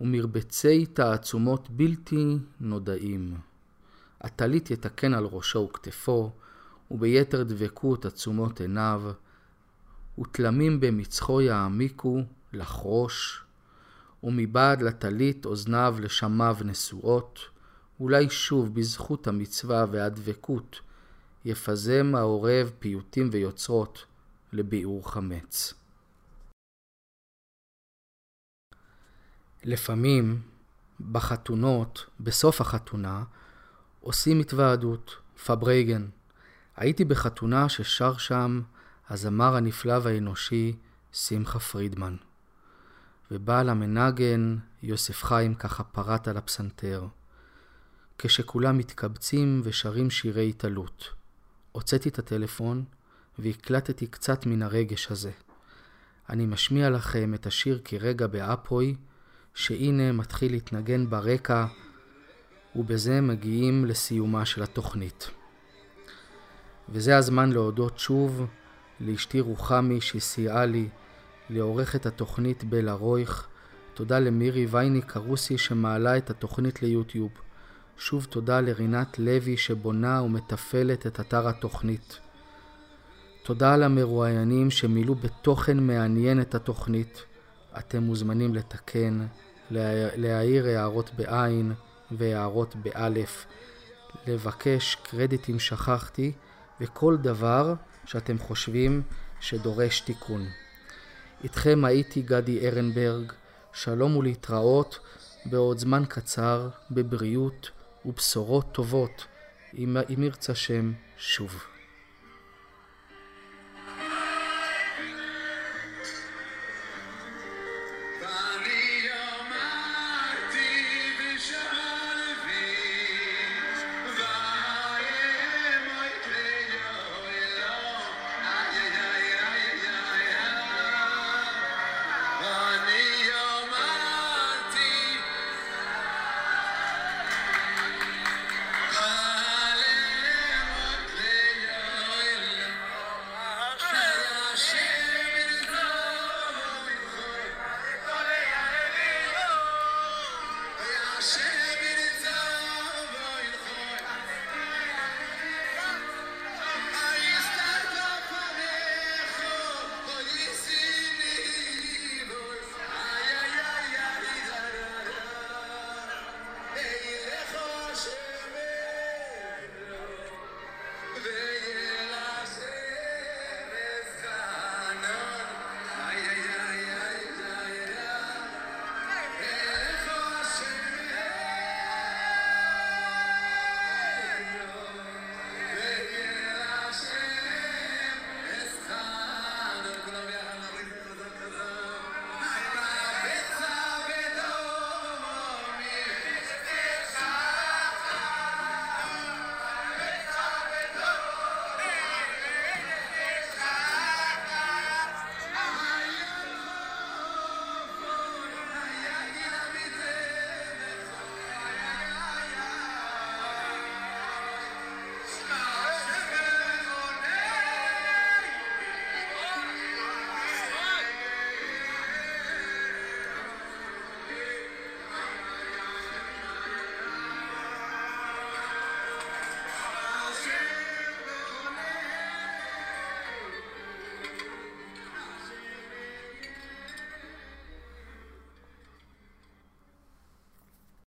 ומרבצי תעצומות בלתי נודעים. הטלית יתקן על ראשו וכתפו, וביתר דבקות עצומות עיניו, ותלמים במצחו יעמיקו לחרוש, ומבעד לטלית אוזניו לשמיו נשואות, אולי שוב בזכות המצווה והדבקות יפזם העורב פיוטים ויוצרות לביעור חמץ. לפעמים בחתונות, בסוף החתונה, עושים התוועדות, פברייגן. הייתי בחתונה ששר שם הזמר הנפלא והאנושי שמחה פרידמן. ובעל המנגן יוסף חיים ככה פרט על הפסנתר. כשכולם מתקבצים ושרים שירי התעלות. הוצאתי את הטלפון והקלטתי קצת מן הרגש הזה. אני משמיע לכם את השיר כרגע באפוי, שהנה מתחיל להתנגן ברקע, ובזה מגיעים לסיומה של התוכנית. וזה הזמן להודות שוב לאשתי רוחמי שסייעה לי לעורך את התוכנית בלה רויך. תודה למירי וייניק הרוסי שמעלה את התוכנית ליוטיוב. שוב תודה לרינת לוי שבונה ומתפעלת את אתר התוכנית. תודה למרואיינים שמילאו בתוכן מעניין את התוכנית. אתם מוזמנים לתקן, להעיר הערות בעין והערות באלף, לבקש קרדיט אם שכחתי, וכל דבר שאתם חושבים שדורש תיקון. איתכם הייתי גדי ארנברג, שלום ולהתראות בעוד זמן קצר, בבריאות ובשורות טובות, אם ירצה שם שוב.